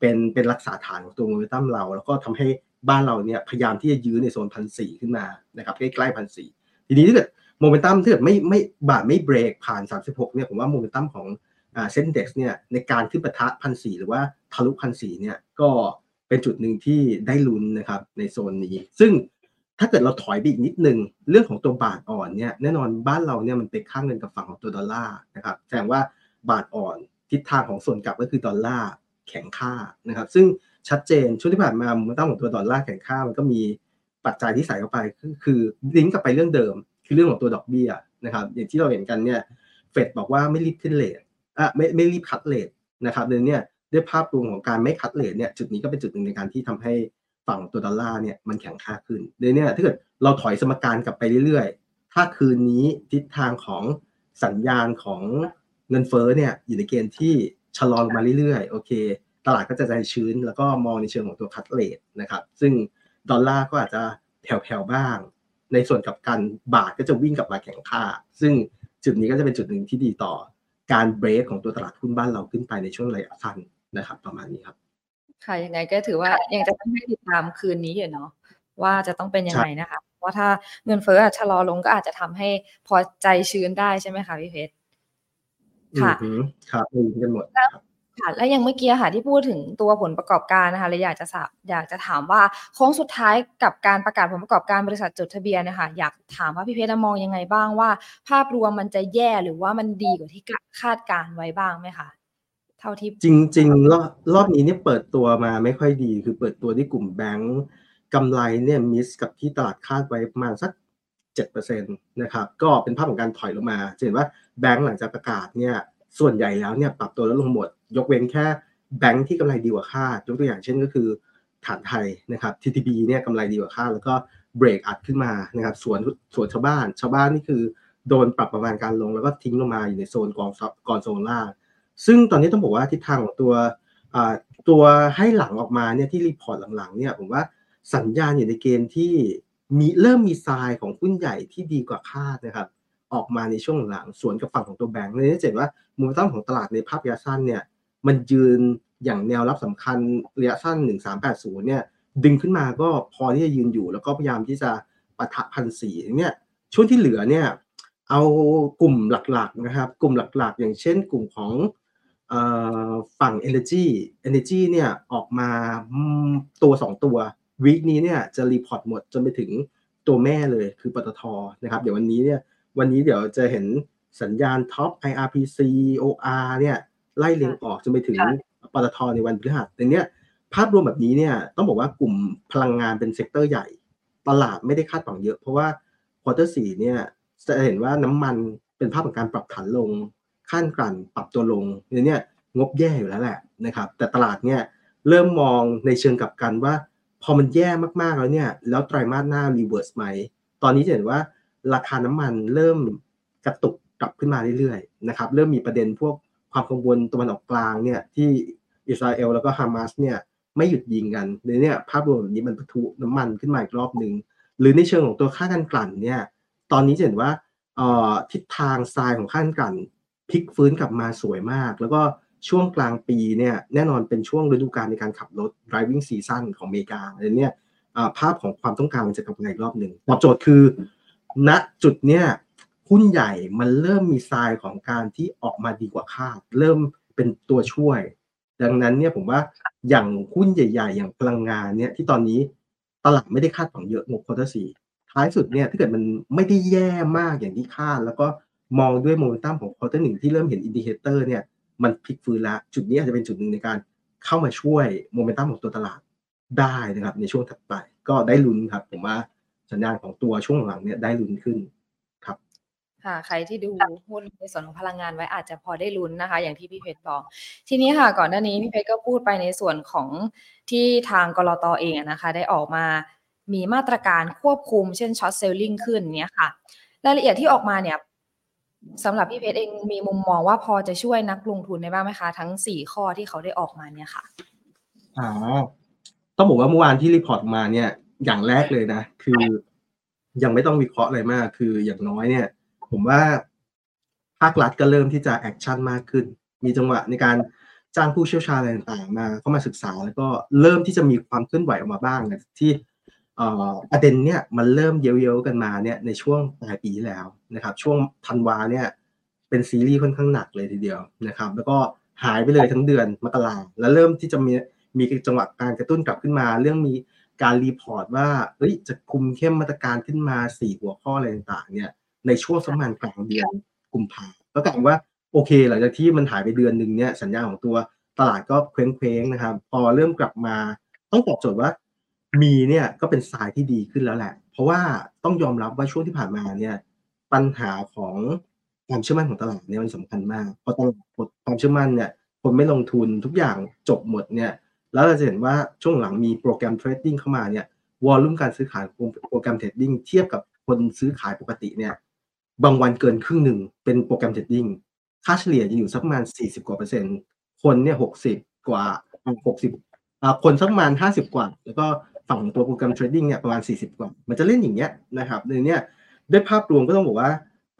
เป็นเป็นรักษาฐานของตัวโมเมนตัมเรา แล้วก็ทำให้บ้านเราเนี่ยพยายามที่จะยื้อในโซนพันสี่ขึ้นมานะครับใกล้ๆพันสี่ทีนี้ถ้าเกิดโมเมนตัมถ้าเกิดไม่ไม่บาทไม่เบรกผ่าน 36เนี่ยผมว่าโมเมนตัมของอ่า SET Index เนี่ยในการขึ้นปะทะพันสี่หรือว่าทะลุพันสี่เนี่ยก็เป็นจุดหนึ่งที่ได้ลุ้นนะครับในโซนนี้ ซึ่ง ถ้าเกิดเราถอยไปอีกนิดนึงเรื่องของตัวบาทอ่อนเนี่ยแน่นอนบ้านเราเนี่ยมันเป็นค่าเงินกับฝั่งของตัวดอลลาร์นะครับแสดงว่าบาทอ่อนทิศทางของส่วนกลับก็คือดอลลาร์แข็งค่านะครับซึ่งชัดเจนช่วงที่ผ่านมามเมนตัมของตัวดอลลาร์แข็งค่ามันก็มีปัจจัยที่ใส่เข้าไปคือคือลิงก์กลับไปเรื่องเดิม คือเรื่องของตัวดอกเบี้ยนะครับอย่างที่เราเห็นกันเนี่ยเฟดบอกว่าไม่รีบขึ้นเลทอะไม่ไม่รีบคัดเลทนะครับเดือนเนี่ยด้วยภาพรวมของการไม่คัดเลทเนี่ยจุดนี้ก็เป็นจุดหนึ่งในการที่ทำให้ ฝั่งตัวดอลลาร์เนี่ยมันแข็งค่าขึ้นเดือนเนี่ยถ้าเกิดเราถอยสมการกลับไปเรื่อยๆ ถ้าคืนนี้ทิศทางของสัญญาณของเงินเฟ้อเนี่ยอยู่ในเกณฑ์ที่ชะลอลงมาเรื่อยๆ โอเค ตลาดก็จะใจชื้น แล้วก็มองในเชิงของตัวคัดเลทนะครับ ซึ่งดอลลาร์ก็อาจจะแผ่วๆบ้าง ในส่วนกับการบาทก็จะวิ่งกลับมาแข็งค่า ซึ่งจุดนี้ก็จะเป็นจุดหนึ่งที่ดีต่อการเบรกของตัวตลาดหุ้นบ้านเราขึ้นไปในช่วงระยะสั้นนะครับ ประมาณนี้ครับ ค่ะยังไงก็ถือว่ายังจะต้องให้ติดตามคืนนี้อยู่เนาะว่าจะต้องเป็นยังไงนะคะเพราะถ้าเงินเฟ้อชะลอลงก็อาจจะทำให้พอใจชื้นได้ใช่ไหมคะพี่เพชรค่ะครับมีกันหมดครับค่ะและอย่างเมื่อกี้ค่ะที่พูดถึงตัวผลประกอบการนะคะเลยอยากจะอยากจะถามว่าโค้งสุดท้ายกับการประกาศผลประกอบการบริษัทจดทะเบียนนะคะอยากถามว่าพี่เพชรมองยังไงบ้างว่า ภาพรวมมันจะแย่หรือว่ามันดีกว่าที่คาดการไว้บ้างไหมคะ เท่าที่จริงๆรอบรอบนี้เนี่ยเปิดตัวมาไม่ค่อยดี คือเปิดตัวที่กลุ่มแบงก์กำไรเนี่ยมิสกับที่ตลาดคาดไว้ประมาณสัก7%นะครับก็เป็นภาพของการถอยลงมาเห็นว่าแบงก์หลังจากประกาศเนี่ยส่วนใหญ่แล้วเนี่ยปรับตัวลดลงหมด ยกเว้นแค่แบงก์ที่กำไรดีกว่าคาดยกตัวอย่างเช่นก็คือฐานไทยนะครับ TTB เนี่ยกำไรดีกว่าคาดแล้วก็เบรกอัดขึ้นมานะครับส่วนส่วนชาวบ้าน ชาวบ้านนี่คือโดนปรับประมาณการลงแล้วก็ทิ้งลงมาอยู่ในโซนกองกองโซนล่าง ซึ่งตอนนี้ต้องบอกว่าทิศทางของตัวตัวให้หลังออกมาเนี่ยที่ report หลังๆเนี่ยผมว่าสัญญาณอยู่ในเกณฑ์ที่มีเริ่มมีทรายของหุ้นใหญ่ที่ดีกว่าคาดนะครับออกมาในช่วงหลังสวนกับฝั่งของตัวแบงค์เลยจะเห็นว่ามูลค่าของตลาดในภาพระยะสั้นเนี่ยมันยืนอย่างแนวรับสำคัญระยะสั้น 1380 เนี่ยดึงขึ้นมาก็พอที่จะยืนอยู่ แล้วก็พยายามที่จะปะทะพันสี่เนี่ยช่วงที่เหลือเนี่ยเอากลุ่มหลักๆนะครับ กลุ่มหลักๆ อย่างเช่น กลุ่มของ ฝั่ง Energy Energy เนี่ยออกมาตัว 2 ตัว week นี้เนี่ยจะ report หมดจนไปถึงตัวแม่เลยคือปตทนะครับเดี๋ยววันนี้เนี่ยวันนี้เดี๋ยวจะเห็นสัญญาณ TOP IRPC OR เนี่ยไล่เรียงออกจนไปถึงปตทในวันพฤหัสแต่เนี้ยภาพรวมแบบนี้เนี่ยต้องบอกว่ากลุ่มพลังงานเป็น sector ใหญ่ ตลาดไม่ได้คาดหวังเยอะ เพราะว่า quarter สี่เนี่ยจะเห็นว่าน้ำมันเป็นภาพของการปรับฐานลง ค่าการกลั่นปรับตัวลงเนี่ยงบแย่อยู่แล้วแหละนะครับแต่ตลาดเนี่ยเริ่มมองในเชิงกลับกันว่า พอมันแย่มากๆแล้วเนี่ยแล้วไตรมาสหน้า reverse ไหมตอนนี้จะเห็นว่าราคาน้ำมันเริ่มกระตุกกลับขึ้นมาเรื่อยๆนะครับเริ่มมีประเด็นพวกความกังวลตะวันออกกลางเนี่ยที่อิสราเอลแล้วก็ฮามาสเนี่ยไม่หยุดยิงกันในเนี่ยภาพรวมแบบนี้มันปะทุน้ำมันขึ้นมาอีกรอบหนึ่งหรือในเชิงของตัวค่าการกลั่นเนี่ยตอนนี้จะเห็นว่าทิศทางทรายของค่าการกลั่น พลิกฟื้นกลับมาสวยมาก แล้วก็ช่วงกลางปีเนี่ยแน่นอนเป็นช่วงฤดูกาลในการขับรถ driving season ของอเมริกาอะไรเนี่ยภาพของความต้องการมันจะกลับมาอีกรอบหนึ่งตอบโจทย์คือณจุดเนี้ยหุ้นใหญ่มันเริ่มมีทรายของการที่ออกมาดีกว่าคาด เริ่มเป็นตัวช่วย ดังนั้นเนี่ยผมว่าอย่างหุ้นใหญ่ ๆ อย่างพลังงานเนี่ยที่ตอนนี้ตลาดไม่ได้คาดหวังเยอะงบ quarter สี่ท้ายสุดเนี่ยถ้าเกิดมันไม่ได้แย่มากอย่างที่คาด แล้วก็ มองด้วยโมเมนตัมของ quarter หนึ่งที่เริ่มเห็น indicator เนี่ยมันพลิกฟื้นแล้วจุดนี้อาจจะเป็นจุดหนึ่งในการเข้ามาช่วยโมเมนตัมของตัวตลาดได้นะครับ ในช่วงถัดไป ก็ได้ลุ้นครับ ผมว่าสัญญาณของตัวช่วงหลังเนี่ยได้ลุ้นขึ้นครับ ค่ะ ใครที่ดูหุ้นในส่วนของพลังงานไว้อาจจะพอได้ลุ้นนะคะ อย่างที่พี่เพชรบอก ทีนี้ค่ะ ก่อนหน้านี้พี่เพชรก็พูดไปในส่วนของที่ทางก.ล.ต.เองนะคะ ได้ออกมามีมาตรการควบคุมเช่น short selling ขึ้นเนี้ยค่ะ รายละเอียดที่ออกมาเนี่ย สำหรับพี่เพชรเองมีมุมมองว่าพอจะช่วยนักลงทุนได้บ้างไหมคะ ทั้งสี่ข้อที่เขาได้ออกมาเนี่ยค่ะอ่าต้องบอกว่าเมื่อวานที่ report มาเนี่ย อย่างแรกเลยนะ คือยังไม่ต้องวิเคราะห์อะไรมาก คืออย่างน้อยเนี่ย ผมว่าภาครัฐก็เริ่มที่จะ action มากขึ้น มีจังหวะในการจ้างผู้เชี่ยวชาญอะไรต่างๆมาเข้ามาศึกษา แล้วก็เริ่มที่จะมีความเคลื่อนไหวออกมาบ้างนะที่ ประเด็นเนี่ยมันเริ่มเย้วๆกันมาเนี่ยในช่วงปลายปีแล้วนะครับ ช่วงธันวาเนี่ยเป็นซีรีส์ค่อนข้างหนักเลยทีเดียวนะครับ แล้วก็หายไปเลยทั้งเดือนมกราแล้วเริ่มที่จะมีมีจังหวะการกระตุ้นกลับขึ้นมา เรื่องมีการรีพอร์ตว่าเอ้ยจะคุมเข้มมาตรการขึ้นมาสี่หัวข้ออะไรต่างๆเนี่ยในช่วงสมัยกลางเดือนกุมภาก็กลายว่าโอเค หลังจากที่มันหายไปเดือนหนึ่งเนี่ยสัญญาของตัวตลาดก็เคว้งๆนะครับ พอเริ่มกลับมาต้องตอบโจทย์ว่า มีเนี่ยก็เป็นสายที่ดีขึ้นแล้วแหละ เพราะว่าต้องยอมรับว่าช่วงที่ผ่านมาเนี่ย ปัญหาของความเชื่อมั่นของตลาดเนี่ยมันสำคัญมากพอตลาดหมดความเชื่อมั่นเนี่ยคนไม่ลงทุนทุกอย่างจบหมดเนี่ย แล้วเราจะเห็นว่าช่วงหลังมี program trading เข้ามาเนี่ย volume การซื้อขาย program trading เทียบกับคนซื้อขายปกติเนี่ย บางวันเกินครึ่งหนึ่งเป็น program trading ค่าเฉลี่ยจะอยู่สักประมาณ 40 กว่าเปอร์เซ็นต์ คนเนี่ย 60 กว่า 60คนสักประมาณ 50 กว่า แล้วก็ ฝั่งตัว program trading เนี่ยประมาณ 40 กว่า มันจะเล่นอย่างเงี้ยนะครับในเนี้ยด้วยภาพรวมก็ต้องบอกว่า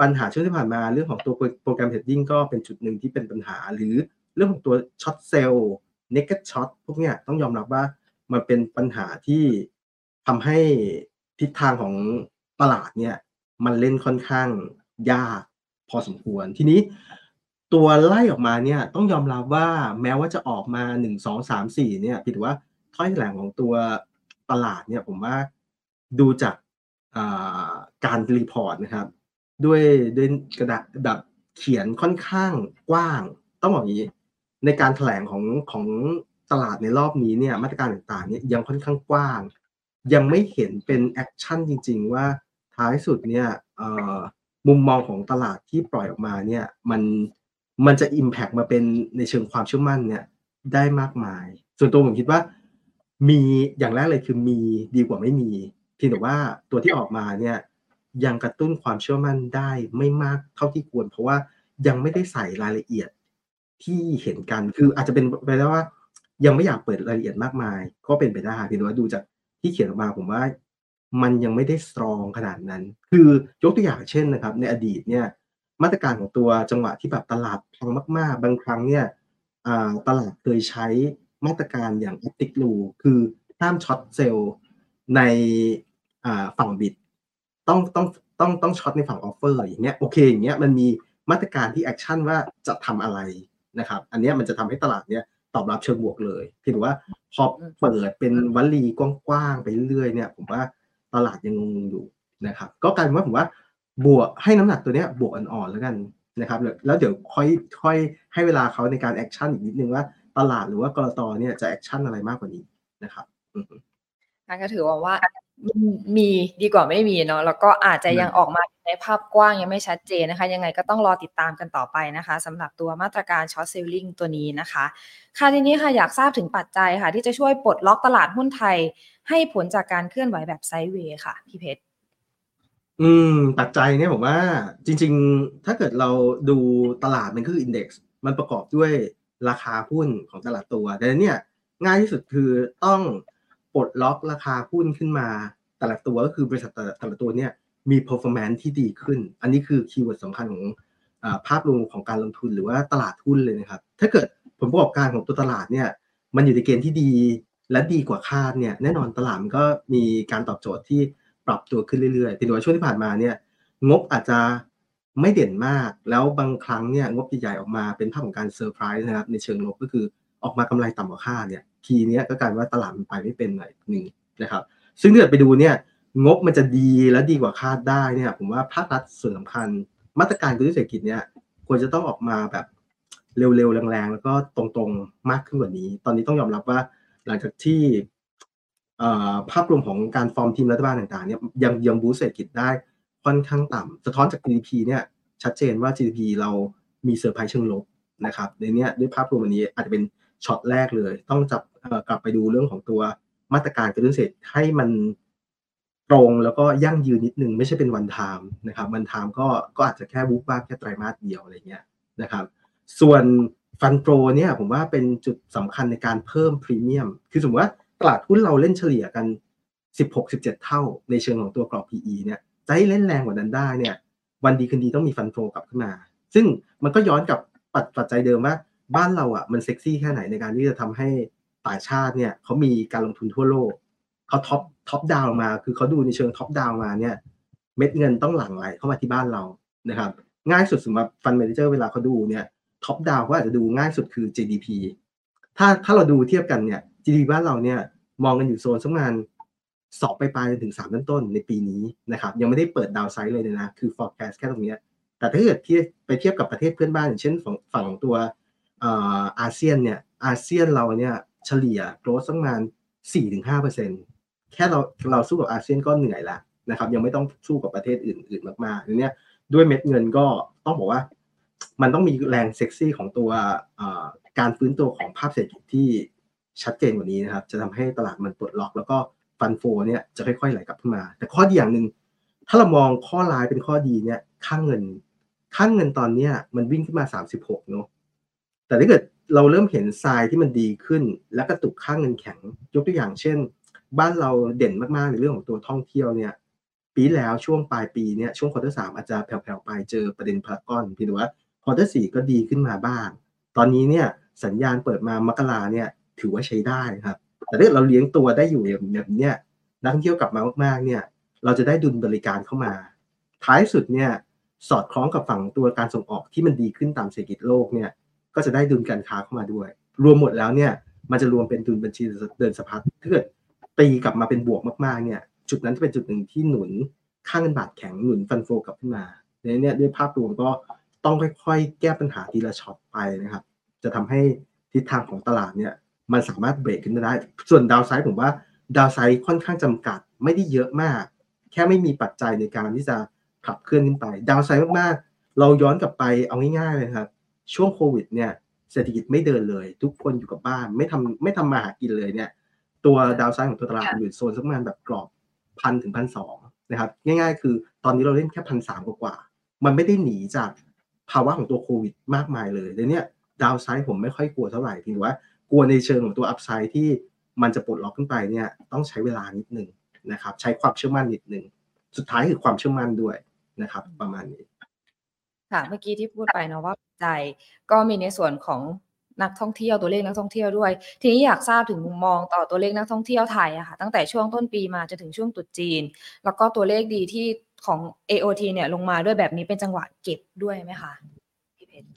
ปัญหาช่วงที่ผ่านมาเรื่องของตัว program trading ก็เป็นจุดหนึ่งที่เป็นปัญหา หรือเรื่องของตัว short sell naked short พวกเนี้ยต้องยอมรับว่ามันเป็นปัญหาที่ทำให้ทิศทางของตลาดเนี่ยมันเล่นค่อนข้างยากพอสมควรทีนี้ตัวไล่ออกมาเนี่ยต้องยอมรับว่าแม้ว่าจะออกมาหนึ่งสองสามสี่เนี่ยคิดว่าถ้อยแถลงของตัว ตลาดเนี่ยผมว่าดูจากการ report นะครับ ด้วยด้วยกระดาษแบบเขียนค่อนข้างกว้าง ต้องบอกอย่างนี้ ในการแถลงของของตลาดในรอบนี้เนี่ยมาตรการต่างๆเนี่ยยังค่อนข้างกว้าง ยังไม่เห็นเป็น action จริง ๆ ว่าท้ายสุดเนี่ยมุมมองของตลาดที่ปล่อยออกมาเนี่ยมันมันจะ Impact มาเป็นในเชิงความเชื่อมั่นเนี่ยได้มากมาย ส่วนตัวผมคิดว่า มีอย่างแรกเลยคือมีดีกว่าไม่มีเพียงแต่ว่าตัวที่ออกมาเนี่ยยังกระตุ้นความเชื่อมั่นได้ไม่มากเท่าที่ควร เพราะว่ายังไม่ได้ใส่รายละเอียดที่เห็นกันคืออาจจะเป็นไปได้ว่า ยังไม่อยากเปิดรายละเอียดมากมาย ก็เป็นไปได้เพียงแต่ว่าดูจากที่เขียนออกมาผมว่า มันยังไม่ได้สตรองขนาดนั้น คือยกตัวอย่างเช่นนะครับ ในอดีตเนี่ยมาตรการของตัวจังหวะที่แบบตลาดพังมาก ๆ บางครั้งเนี่ยตลาดเคยใช้ มาตรการอย่างอ p ติกลูคือห้าม short sell ในฝั่ง bid ต้องต้องต้องต้อง short ในฝั่ง offer อย่างเงี้ยโอเคอย่างเงี้ยมันมีมาตรการที่ action ว่าจะทำอะไรนะครับ อันนี้มันจะทำให้ตลาดเนี้ยตอบรับเชิงบวกเลยเพียงแต่ว่าพอเปิดเป็นวลีกว้างๆไปเรื่อยๆเนี่ย ผมว่าตลาดยังงงอยู่นะครับ ก็กลายเป็นว่าผมว่าบวกให้น้ำหนักตัวเนี้ยบวกอ่อนๆแล้วกันนะครับ แล้วเดี๋ยวค่อยค่อยให้เวลาเขาในการ action อีกนิดนึงว่า ตลาดหรือว่าก.ล.ต.เนี่ยจะ action อะไรมากกว่านี้นะครับนั่นก็ถือว่าว่ามีดีกว่าไม่มีเนาะแล้วก็อาจจะยังออกมาในภาพกว้างยังไม่ชัดเจนนะคะ ยังไงก็ต้องรอติดตามกันต่อไปนะคะสำหรับตัวมาตรการ short selling ตัวนี้นะคะ ค่ะทีนี้ค่ะอยากทราบถึงปัจจัยค่ะ ที่จะช่วยปลดล็อกตลาดหุ้นไทย ให้พ้นจากการเคลื่อนไหวแบบ sideway ค่ะ พี่เพชรอืม ปัจจัยเนี่ยผมว่าจริง ๆ ถ้าเกิดเราดูตลาดมันคือ index มันประกอบด้วย ราคาหุ้นของแต่ละตัวแต่เนี่ยง่ายที่สุดคือต้องปลดล็อกราคาหุ้นขึ้นมา แต่ละตัวก็คือบริษัทแต่ละตัวเนี่ยมี performance ที่ดีขึ้น อันนี้คือ keyword สำคัญของภาพรวมของการลงทุนหรือว่าตลาดหุ้นเลยนะครับ ถ้าเกิดผลประกอบการของตัวตลาดเนี่ยมันอยู่ในเกณฑ์ที่ดีและดีกว่าคาดเนี่ยแน่นอนตลาดมันก็มีการตอบโจทย์ที่ปรับตัวขึ้นเรื่อยๆแต่ว่าช่วงที่ผ่านมาเนี่ยงบอาจจะ ไม่เด่นมาก แล้วบางครั้งเนี่ยงบใหญ่ๆออกมาเป็นภาพของการเซอร์ไพรส์นะครับในเชิงลบก็คือออกมากำไรต่ำกว่าคาดเนี่ยทีเนี้ยก็กลายว่าตลาดมันไปไม่เป็นหน่อยหนึ่งนะครับ ซึ่งถ้าเกิดไปดูเนี่ยงบมันจะดีและดีกว่าคาดได้เนี่ยผมว่าภาครัฐส่วนสำคัญ มาตรการกระตุ้นเศรษฐกิจเนี่ยควรจะต้องออกมาแบบเร็วๆแรงๆ แล้วก็ตรงๆมากขึ้นกว่านี้ ตอนนี้ต้องยอมรับว่าหลังจากที่ภาพรวมของการฟอร์มทีมรัฐบาลต่างๆเนี่ยยังยัง boost เศรษฐกิจได้ ค่อนข้างต่ำสะท้อนจาก GDP เนี่ยชัดเจนว่า GDP เรามีเซอร์ไพรส์เชิงลบนะครับในนี้ด้วยภาพรวมวันนี้อาจจะเป็นช็อตแรกเลย ต้องจับกลับไปดูเรื่องของตัวมาตรการกระตุ้นเศรษฐกิจให้มันตรงแล้วก็ยั่งยืนนิดนึงไม่ใช่เป็น one time นะครับ one time ก็ก็อาจจะแค่วูบวาบแค่ไตรมาสเดียวอะไรเงี้ยนะครับ ส่วน fund flow เนี่ยผมว่าเป็นจุดสำคัญในการเพิ่มพรีเมียม คือสมมติว่าตลาดหุ้นเราเล่นเฉลี่ยกัน 16-17 เท่าในเชิงของตัวกรอบ PE เนี่ย จะให้เล่นแรงกว่านั้นได้เนี่ย วันดีคืนดีต้องมี fund flow กลับขึ้นมา ซึ่งมันก็ย้อนกับปัจจัยเดิมว่าบ้านเราอะมันเซ็กซี่แค่ไหนในการที่จะทำให้ต่างชาติเนี่ยเขามีการลงทุนทั่วโลกเขา top top down มา คือเขาดูในเชิง top down มาเนี่ย เม็ดเงินต้องหลั่งไหลเข้ามาที่บ้านเรานะครับ ง่ายสุดสำหรับ fund manager เวลาเขาดูเนี่ย top down เขาอาจจะดูง่ายสุดคือ GDP ถ้าถ้าเราดูเทียบกันเนี่ย GDP บ้านเราเนี่ยมองกันอยู่โซนสักประมาณ สองปลายปลายจนถึงสามต้นต้นในปีนี้นะครับยังไม่ได้เปิด downside เลยนะคือ forecast แค่ตรงนี้ แต่ถ้าเกิดที่ไปเทียบกับประเทศเพื่อนบ้านอย่างเช่นฝั่งฝั่งตัวอาเซียนเนี่ยอาเซียนเราเนี่ยเฉลี่ยโกรธสักประมาณ4-5%แค่เราเราสู้กับอาเซียนก็เหนื่อยละนะครับยังไม่ต้องสู้กับประเทศอื่น ๆ มากๆทีนี้ด้วยเม็ดเงินก็ต้องบอกว่า มันต้องมีแรงเซ็กซี่ของตัวการฟื้นตัวของภาพเศรษฐกิจที่ชัดเจนกว่านี้นะครับ จะทำให้ตลาดมันปลดล็อกแล้วก็ ฟันโฟเนี่ยจะค่อยๆไหลกลับขึ้นมา แต่ข้อดีอย่างหนึ่งถ้าเรามองข้อร้ายเป็นข้อดีเนี่ยค่างเงินค่างเงินตอนเนี้ยมันวิ่งขึ้นมา 36เนาะแต่ถ้าเกิดเราเริ่มเห็นทรายที่มันดีขึ้น และกระตุกค่าเงินแข็งยกตัวอย่างเช่น บ้านเราเด่นมากๆในเรื่องของตัวท่องเที่ยวเนี่ยปีแล้วช่วงปลายปีเนี่ยช่วง quarter สามอาจจะแผ่วๆไปเจอประเด็นพารากอนพี่ดูว่า quarter สี่ก็ดีขึ้นมาบ้าง ตอนนี้เนี่ยสัญญาณเปิดมามกราเนี่ยถือว่าใช้ได้ครับ แต่ถ้าเราเลี้ยงตัวได้อยู่แบบนี้นักท่องเที่ยวกลับมามากๆ เนี่ย เราจะได้ดุลบริการเข้ามา ท้ายสุดเนี่ยสอดคล้องกับฝั่งตัวการส่งออกที่มันดีขึ้นตามเศรษฐกิจโลกเนี่ย ก็จะได้ดุลการค้าเข้ามาด้วย รวมหมดแล้วเนี่ย มันจะรวมเป็นดุลบัญชีเดินสะพัดถ้าเกิดตีกลับมาเป็นบวกมากๆ เนี่ย จุดนั้นจะเป็นจุดหนึ่งที่หนุนค่าเงินบาทแข็งหนุนฟันโฟกลับขึ้นมาในนี้ด้วยภาพรวมก็ต้องค่อยๆ แก้ปัญหาทีละช็อตไปนะครับ จะทำให้ทิศทางของตลาดเนี่ย มันสามารถเบรกขึ้นได้ ส่วนดาวไซด์ผมว่าดาวไซด์ค่อนข้างจำกัด ไม่ได้เยอะมาก แค่ไม่มีปัจจัยในการที่จะขับเคลื่อนขึ้นไป ดาวไซด์มากๆ เราย้อนกลับไปเอาง่ายๆเลยครับ ช่วงโควิดเนี่ยเศรษฐกิจไม่เดินเลย ทุกคนอยู่กับบ้านไม่ทำไม่ทำมาหากินเลยเนี่ย ตัวดาวไซด์ของตัวตลาดอยู่โซนสักประมาณแบบกรอบพันถึงพันสองนะครับง่ายๆ คือตอนนี้เราเล่นแค่พันสามกว่ามันไม่ได้หนีจากภาวะของตัวโควิดมากมายเลยแต่เนี้ยดาวไซด์ผมไม่ค่อยกลัวเท่าไหร่ทีว่า กลัวในเชิงของตัวอัพไซด์ที่มันจะปลดล็อกขึ้นไปเนี่ยต้องใช้เวลานิดนึงนะครับ ใช้ความเชื่อมั่นนิดนึง สุดท้ายคือความเชื่อมั่นด้วยนะครับ ประมาณนี้ ค่ะ เมื่อกี้ที่พูดไปเนาะว่าใจก็มีในส่วนของนักท่องเที่ยวตัวเลขนักท่องเที่ยวด้วย ทีนี้อยากทราบถึงมุมมองต่อตัวเลขนักท่องเที่ยวไทยอะค่ะตั้งแต่ช่วงต้นปีมาจนถึงช่วงตรุษจีน แล้วก็ตัวเลขดีที่ของ AOT เนี่ยลงมาด้วยแบบนี้เป็นจังหวะเก็บด้วยไหมคะพี่เพชร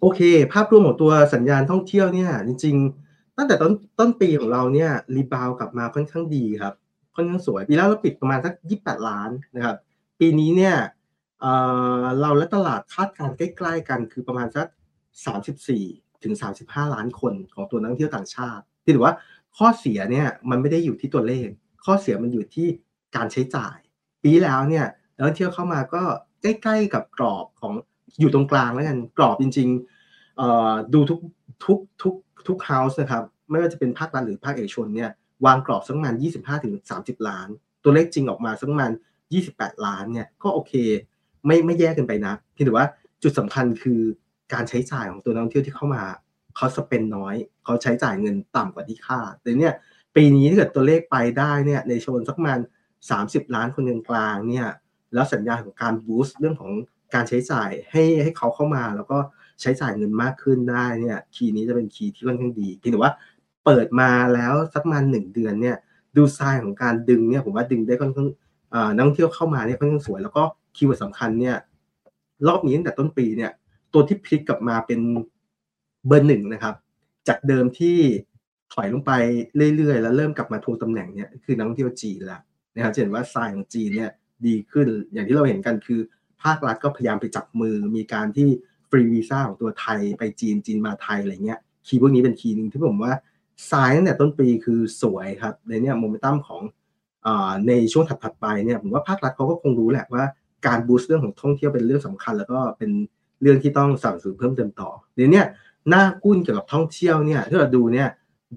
โอเค ภาพรวมของตัวสัญญาณท่องเที่ยวเนี่ยจริง ๆ ตั้งแต่ต้นต้นปีของเราเนี่ยรีบาวกลับมาค่อนข้างดีครับค่อนข้างสวยปีแล้วเราปิดประมาณสัก28 ล้านนะครับ ปีนี้เนี่ยเราและตลาดคาดการใกล้ ๆ กันคือประมาณสัก 34ถึง35 ล้านคนของตัวนักท่องเที่ยวต่างชาติที่ถือว่าข้อเสียเนี่ยมันไม่ได้อยู่ที่ตัวเลข ข้อเสียมันอยู่ที่การใช้จ่าย ปีแล้วเนี่ยนักท่องเที่ยวเข้ามาก็ใกล้ ๆ กับกรอบของ อยู่ตรงกลางแล้วกันกรอบจริงๆดูทุกทุกทุกทุกเฮาส์นะครับไม่ว่าจะเป็นภาครัฐหรือภาคเอกชนเนี่ยวางกรอบสักประมาณ 25ถึง30 ล้าน ตัวเลขจริงออกมาสักประมาณ 28 ล้านเนี่ยก็โอเค ไม่ไม่แยกกันไปนะที่ถือว่าจุดสำคัญคือการใช้จ่ายของตัวนักท่องเที่ยวที่เข้ามาเขาสเปนน้อยเขาใช้จ่ายเงินต่ำกว่าที่คาดแต่เนี่ยปีนี้ถ้าเกิดตัวเลขไปได้เนี่ยในโซนสักประมาณ 30 ล้านคนกลางเนี่ยแล้วสัญญาณของการ boost เรื่องของ การใช้จ่ายให้ให้เขาเข้ามาแล้วก็ใช้จ่ายเงินมากขึ้นได้เนี่ย key นี้จะเป็น key ที่ค่อนข้างดีที่ถือว่าเปิดมาแล้วสักมาหนึ่งเดือนเนี่ยดู sign ของการดึงเนี่ยผมว่าดึงได้ค่อนข้างนักท่องเที่ยวเข้ามาเนี่ยค่อนข้างสวย แล้วก็ keyword สำคัญเนี่ยรอบนี้ตั้งแต่ต้นปีเนี่ยตัวที่พลิกกลับมาเป็นเบอร์หนึ่งนะครับ จากเดิมที่ถอยลงไปเรื่อยๆ แล้วเริ่มกลับมาทวงตำแหน่งเนี่ยคือนักท่องเที่ยวจีนแล้วนะครับเห็นว่าทรายของจีนเนี่ยดีขึ้นอย่างที่เราเห็นกันคือ ภาครัฐก็พยายามไปจับมือมีการที่ฟรีวีซ่าของตัวไทยไปจีนจีนมาไทยอะไรเงี้ยคีย์พวกนี้เป็นคีย์หนึ่งที่ผมว่าทรายตั้งแต่ต้นปีคือสวยครับในเนี่ยโมเมนตัมของอในช่วงถัดๆไปเนี่ยผมว่าภาครัฐเขาก็คงรู้แหละว่าการบูสต์เรื่องของท่องเที่ยวเป็นเรื่องสำคัญ แล้วก็เป็นเรื่องที่ต้องสั่งสูนเพิ่มเติมต่อเดี๋ยวนี้หน้ากุ้นเกี่ยวกับท่องเที่ยวเนี่ยที่เราดูเนี่ย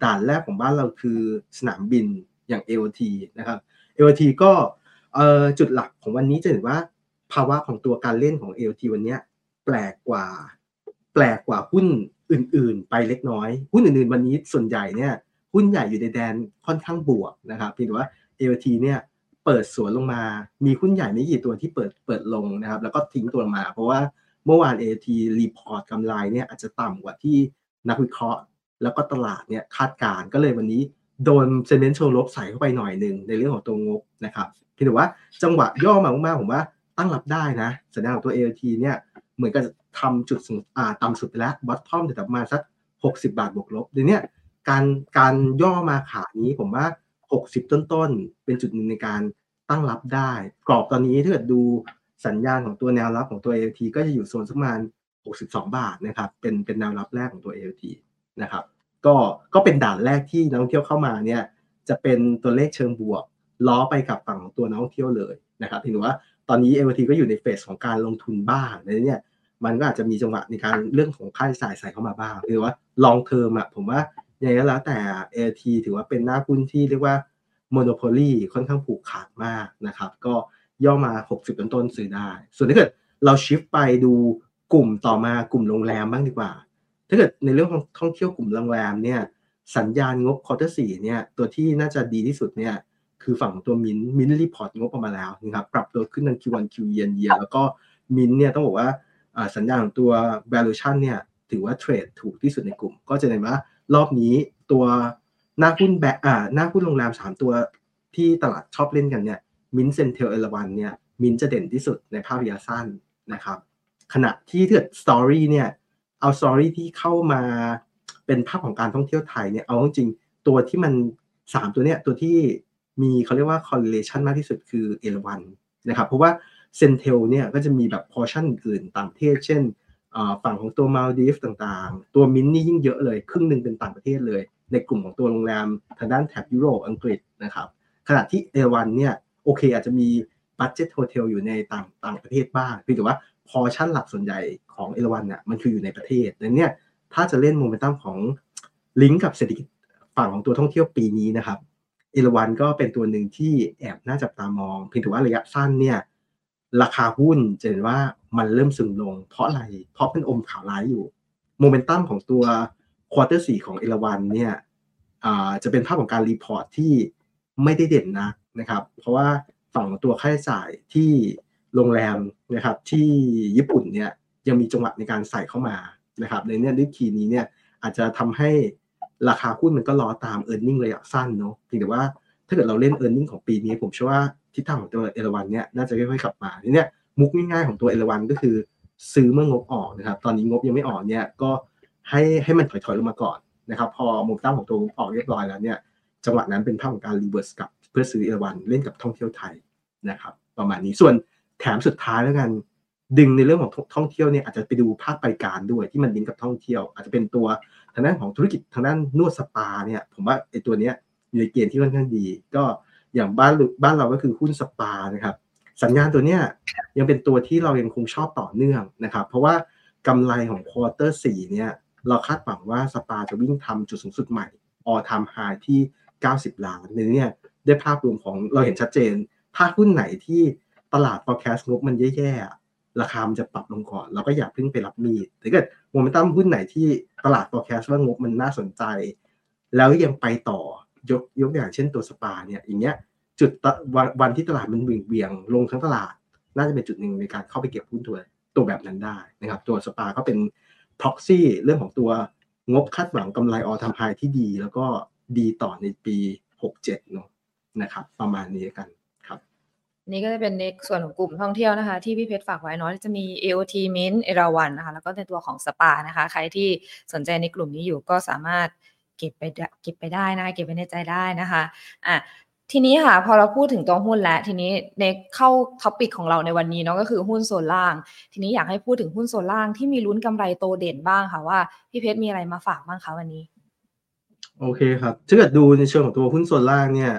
ด่านแรกของบ้านเราคือสนามบินอย่าง AOT นะครับ AOT ก็จุดหลักของวันนี้จะเห็นว่า ภาวะของตัวการเล่นของ ALT วันนี้แปลกกว่า แปลกกว่าหุ้นอื่น ๆ ไปเล็กน้อย หุ้นอื่น ๆ วันนี้ส่วนใหญ่เนี่ยหุ้นใหญ่อยู่ในแดนค่อนข้างบวกนะครับเพียงแต่ว่า ALT เนี่ยเปิดสวนลงมา มีหุ้นใหญ่ไม่กี่ตัวที่เปิดเปิดลงนะครับ แล้วก็ทิ้งตัวลงมา เพราะว่าเมื่อวาน ALT รีพอร์ตกำไรเนี่ยอาจจะต่ำกว่าที่นักวิเคราะห์ แล้วก็ตลาดเนี่ยคาดการณ์ก็เลยวันนี้โดน sentiment เชิงลบใส่เข้าไปหน่อยหนึ่งในเรื่องของตัวงบนะครับเพียงแต่ว่าจังหวะย่อมามากๆผมว่า ตั้งรับได้นะ สัญญาณของตัว AOT เนี่ยเหมือนกับทำจุดสูงอ่าต่ำสุดไปแล้ว bottom แต่ประมาณสัก 60 บาทบวกลบเดี๋ยวนี้การการย่อมาขานี้ผมว่า 60 ต้นๆ เป็นจุดหนึ่งในการตั้งรับได้ กรอบตอนนี้ถ้าเกิดดูสัญญาณของตัวแนวรับของตัว ALT ก็จะอยู่โซนสักประมาณ 62 บาทนะครับเป็นเป็นแนวรับแรกของตัว ALT นะครับก็ก็เป็นด่านแรกที่นักท่องเที่ยวเข้ามาเนี่ยจะเป็นตัวเลขเชิงบวก ล้อไปกับฝั่งของตัวนักท่องเที่ยวเลยนะครับถือว่า ตอนนี้ LT ก็อยู่ในเฟสของการลงทุนบ้างในนี้เนี่ยมันก็อาจจะมีจังหวะในการเรื่องของค่าใช้จ่ายใส่เข้ามาบ้างคือว่า long term อะผมว่าอย่างไรก็แล้วแต่ AOT ถือว่าเป็นหน้าหุ้นที่เรียกว่า monopoly ค่อนข้างผูกขาดมากนะครับ ก็ย่อมา 60 ต้นต้นซื้อได้ ส่วนถ้าเกิดเรา shift ไปดูกลุ่มต่อมากลุ่มโรงแรมบ้างดีกว่า ถ้าเกิดในเรื่องของท่องเที่ยวกลุ่มโรงแรมเนี่ยสัญญาณงบ quarter สี่เนี่ยตัวที่น่าจะดีที่สุดเนี่ย คือฝั่งตัว MINT MINT report งบออกมาแล้วนะครับปรับตัวขึ้นใน Q1 Q เยียนเยียแล้วก็มินเนี่ยต้องบอกว่าสัญญาณของตัว valuation เนี่ยถือว่า trade ถูกที่สุดในกลุ่ม ก็จะเห็นว่ารอบนี้ตัวหน้าหุ้นแบอ่าหน้าหุ้นโรงแรม 3 ตัวที่ตลาดชอบเล่นกันเนี่ย MINT CENTEL เอราวัณเนี่ยมินจะเด่นที่สุดในภาพระยะสั้นนะครับขณะที่ถ้าเกิด story เนี่ยเอา story ที่เข้ามาเป็นภาพของการท่องเที่ยวไทยเนี่ยเอาจริงตัวที่มัน 3 ตัวเนี้ยตัวที่ มีเขาเรียกว่า correlation มากที่สุดคือเอราวัณนะครับ เพราะว่า CENTEL เนี่ยก็จะมีแบบพอชั่นอื่นต่างประเทศ เช่นฝั่งของตัวมัลดีฟส์ต่างๆ ตัวมินนี่ยิ่งเยอะเลย ครึ่งหนึ่งเป็นต่างประเทศเลย ในกลุ่มของตัวโรงแรมทางด้านแถบยุโรปอังกฤษนะครับ ขณะที่เอราวัณเนี่ยโอเคอาจจะมี budget hotel อยู่ในต่างต่างประเทศบ้างเพียงแต่ว่าพอชั่นหลักส่วนใหญ่ของเอราวัณเนี่ยมันคืออยู่ในประเทศดังนั้นเนี่ยถ้าจะเล่นโมเมนตัมของลิงก์กับเศรษฐกิจฝั่งของตัวท่องเที่ยวปีนี้นะครับ เอราวัณก็เป็นตัวหนึ่งที่แอบน่าจับตามอง เพียงแต่ว่าระยะสั้นเนี่ยราคาหุ้นจะเห็นว่ามันเริ่มซึมลง เพราะอะไร เพราะเป็นอมข่าวร้ายอยู่โมเมนตัมของตัว quarter สี่ของเอราวัณเนี่ยจะเป็นภาพของการ report ที่ไม่ได้เด่นนะนะครับ เพราะว่าฝั่งตัวค่าใช้จ่ายที่โรงแรมนะครับที่ญี่ปุ่นเนี่ยยังมีจังหวะในการใส่เข้ามานะครับในเนี้ด้วย key นี้เนี่ยอาจจะทำให้ ราคาหุ้นมันก็รอตาม e a r n i n g ระยะสั้นเนาะเพียงแต่ว่าถ้าเกิดเราเล่น e a r n i n g ของปีนี้ผมเชื่อว่าทิศทางของตัวเอราวัณเนี่ยน่าจะค่อยๆกลับมาทีนี้มุกง่ายๆของตัวเอราวัณก็คือ ซื้อเมื่องบออกนะครับตอนนี้งบยังไม่ออกเนี่ยก็ให้ให้มันถอยๆลงมาก่อนนะครับพอมุมตั้งของตัวออกเรียบร้อยแล้วเนี่ยจังหวะนั้นเป็นภาพของการ reverse กลับเพื่อซื้อเอราวัณเล่นกับท่องเที่ยวไทยนะครับประมาณนี้ส่วนแถมสุดท้ายแล้วกัน ดึงในเรื่องของท่องเที่ยวเนี่ยอาจจะไปดูภาคบริการด้วยที่มันลิงก์กับท่องเที่ยว อาจจะเป็นตัว ทางด้านของธุรกิจทางด้านนวดสปาเนี่ยผมว่าไอ้ตัวเนี้ยอยู่ในเกณฑ์ที่ค่อนข้างดี ก็อย่างบ้านบ้านเราก็คือหุ้นสปานะครับสัญญาณตัวเนี้ยยังเป็นตัวที่เรายังคงชอบต่อเนื่องนะครับเพราะว่ากำไรของ quarter สี่เนี่ยเราคาดหวังว่าสปาจะวิ่งทำจุดสูงสุดใหม่ all time high ที่ 90 ล้านในนี้ได้ภาพรวมของเราเห็นชัดเจน ถ้าหุ้นไหนที่ตลาด forecast งบมันแย่ๆ ราคามันจะปรับลงก่อน เราก็อย่าเพิ่งไปรับมีดถ้าเกิด โมเมนตัมหุ้นไหนที่ตลาด forecast ว่างบมันน่าสนใจ แล้วยังไปต่อยกยกอย่างเช่นตัวสปาเนี่ยอย่างเงี้ยจุดวันที่ตลาดมันเบี่ยงเบี่ยงลงทั้งตลาด น่าจะเป็นจุดหนึ่งในการเข้าไปเก็บหุ้นตัวตัวแบบนั้นได้นะครับ ตัวสปาก็เป็น proxy เรื่องของตัวงบคาดหวังกำไรออทำไฮที่ดี แล้วก็ดีต่อในปี 67เนาะนะครับ ประมาณนี้กัน นี่ก็จะเป็นในส่วนของกลุ่มท่องเที่ยวนะคะ ที่พี่เพชรฝากไว้เนาะจะมี AOT Mint เอราวันนะคะ แล้วก็ในตัวของสปานะคะ ใครที่สนใจในกลุ่มนี้อยู่ก็สามารถเก็บไปเก็บไปได้นะ เก็บไว้ในใจได้นะคะอะทีนี้ค่ะ พอเราพูดถึงตัวหุ้นแล้ว ทีนี้ในเข้าท็อปิกของเราในวันนี้เนาะก็คือหุ้นโซนล่าง ทีนี้อยากให้พูดถึงหุ้นโซนล่างที่มีลุ้นกำไรโตเด่นบ้างค่ะว่าพี่เพชรมีอะไรมาฝากบ้างคะวันนี้ โอเคครับถ้าเกิดดูในเชิงของตัวหุ้นโซนล่างเนี่ย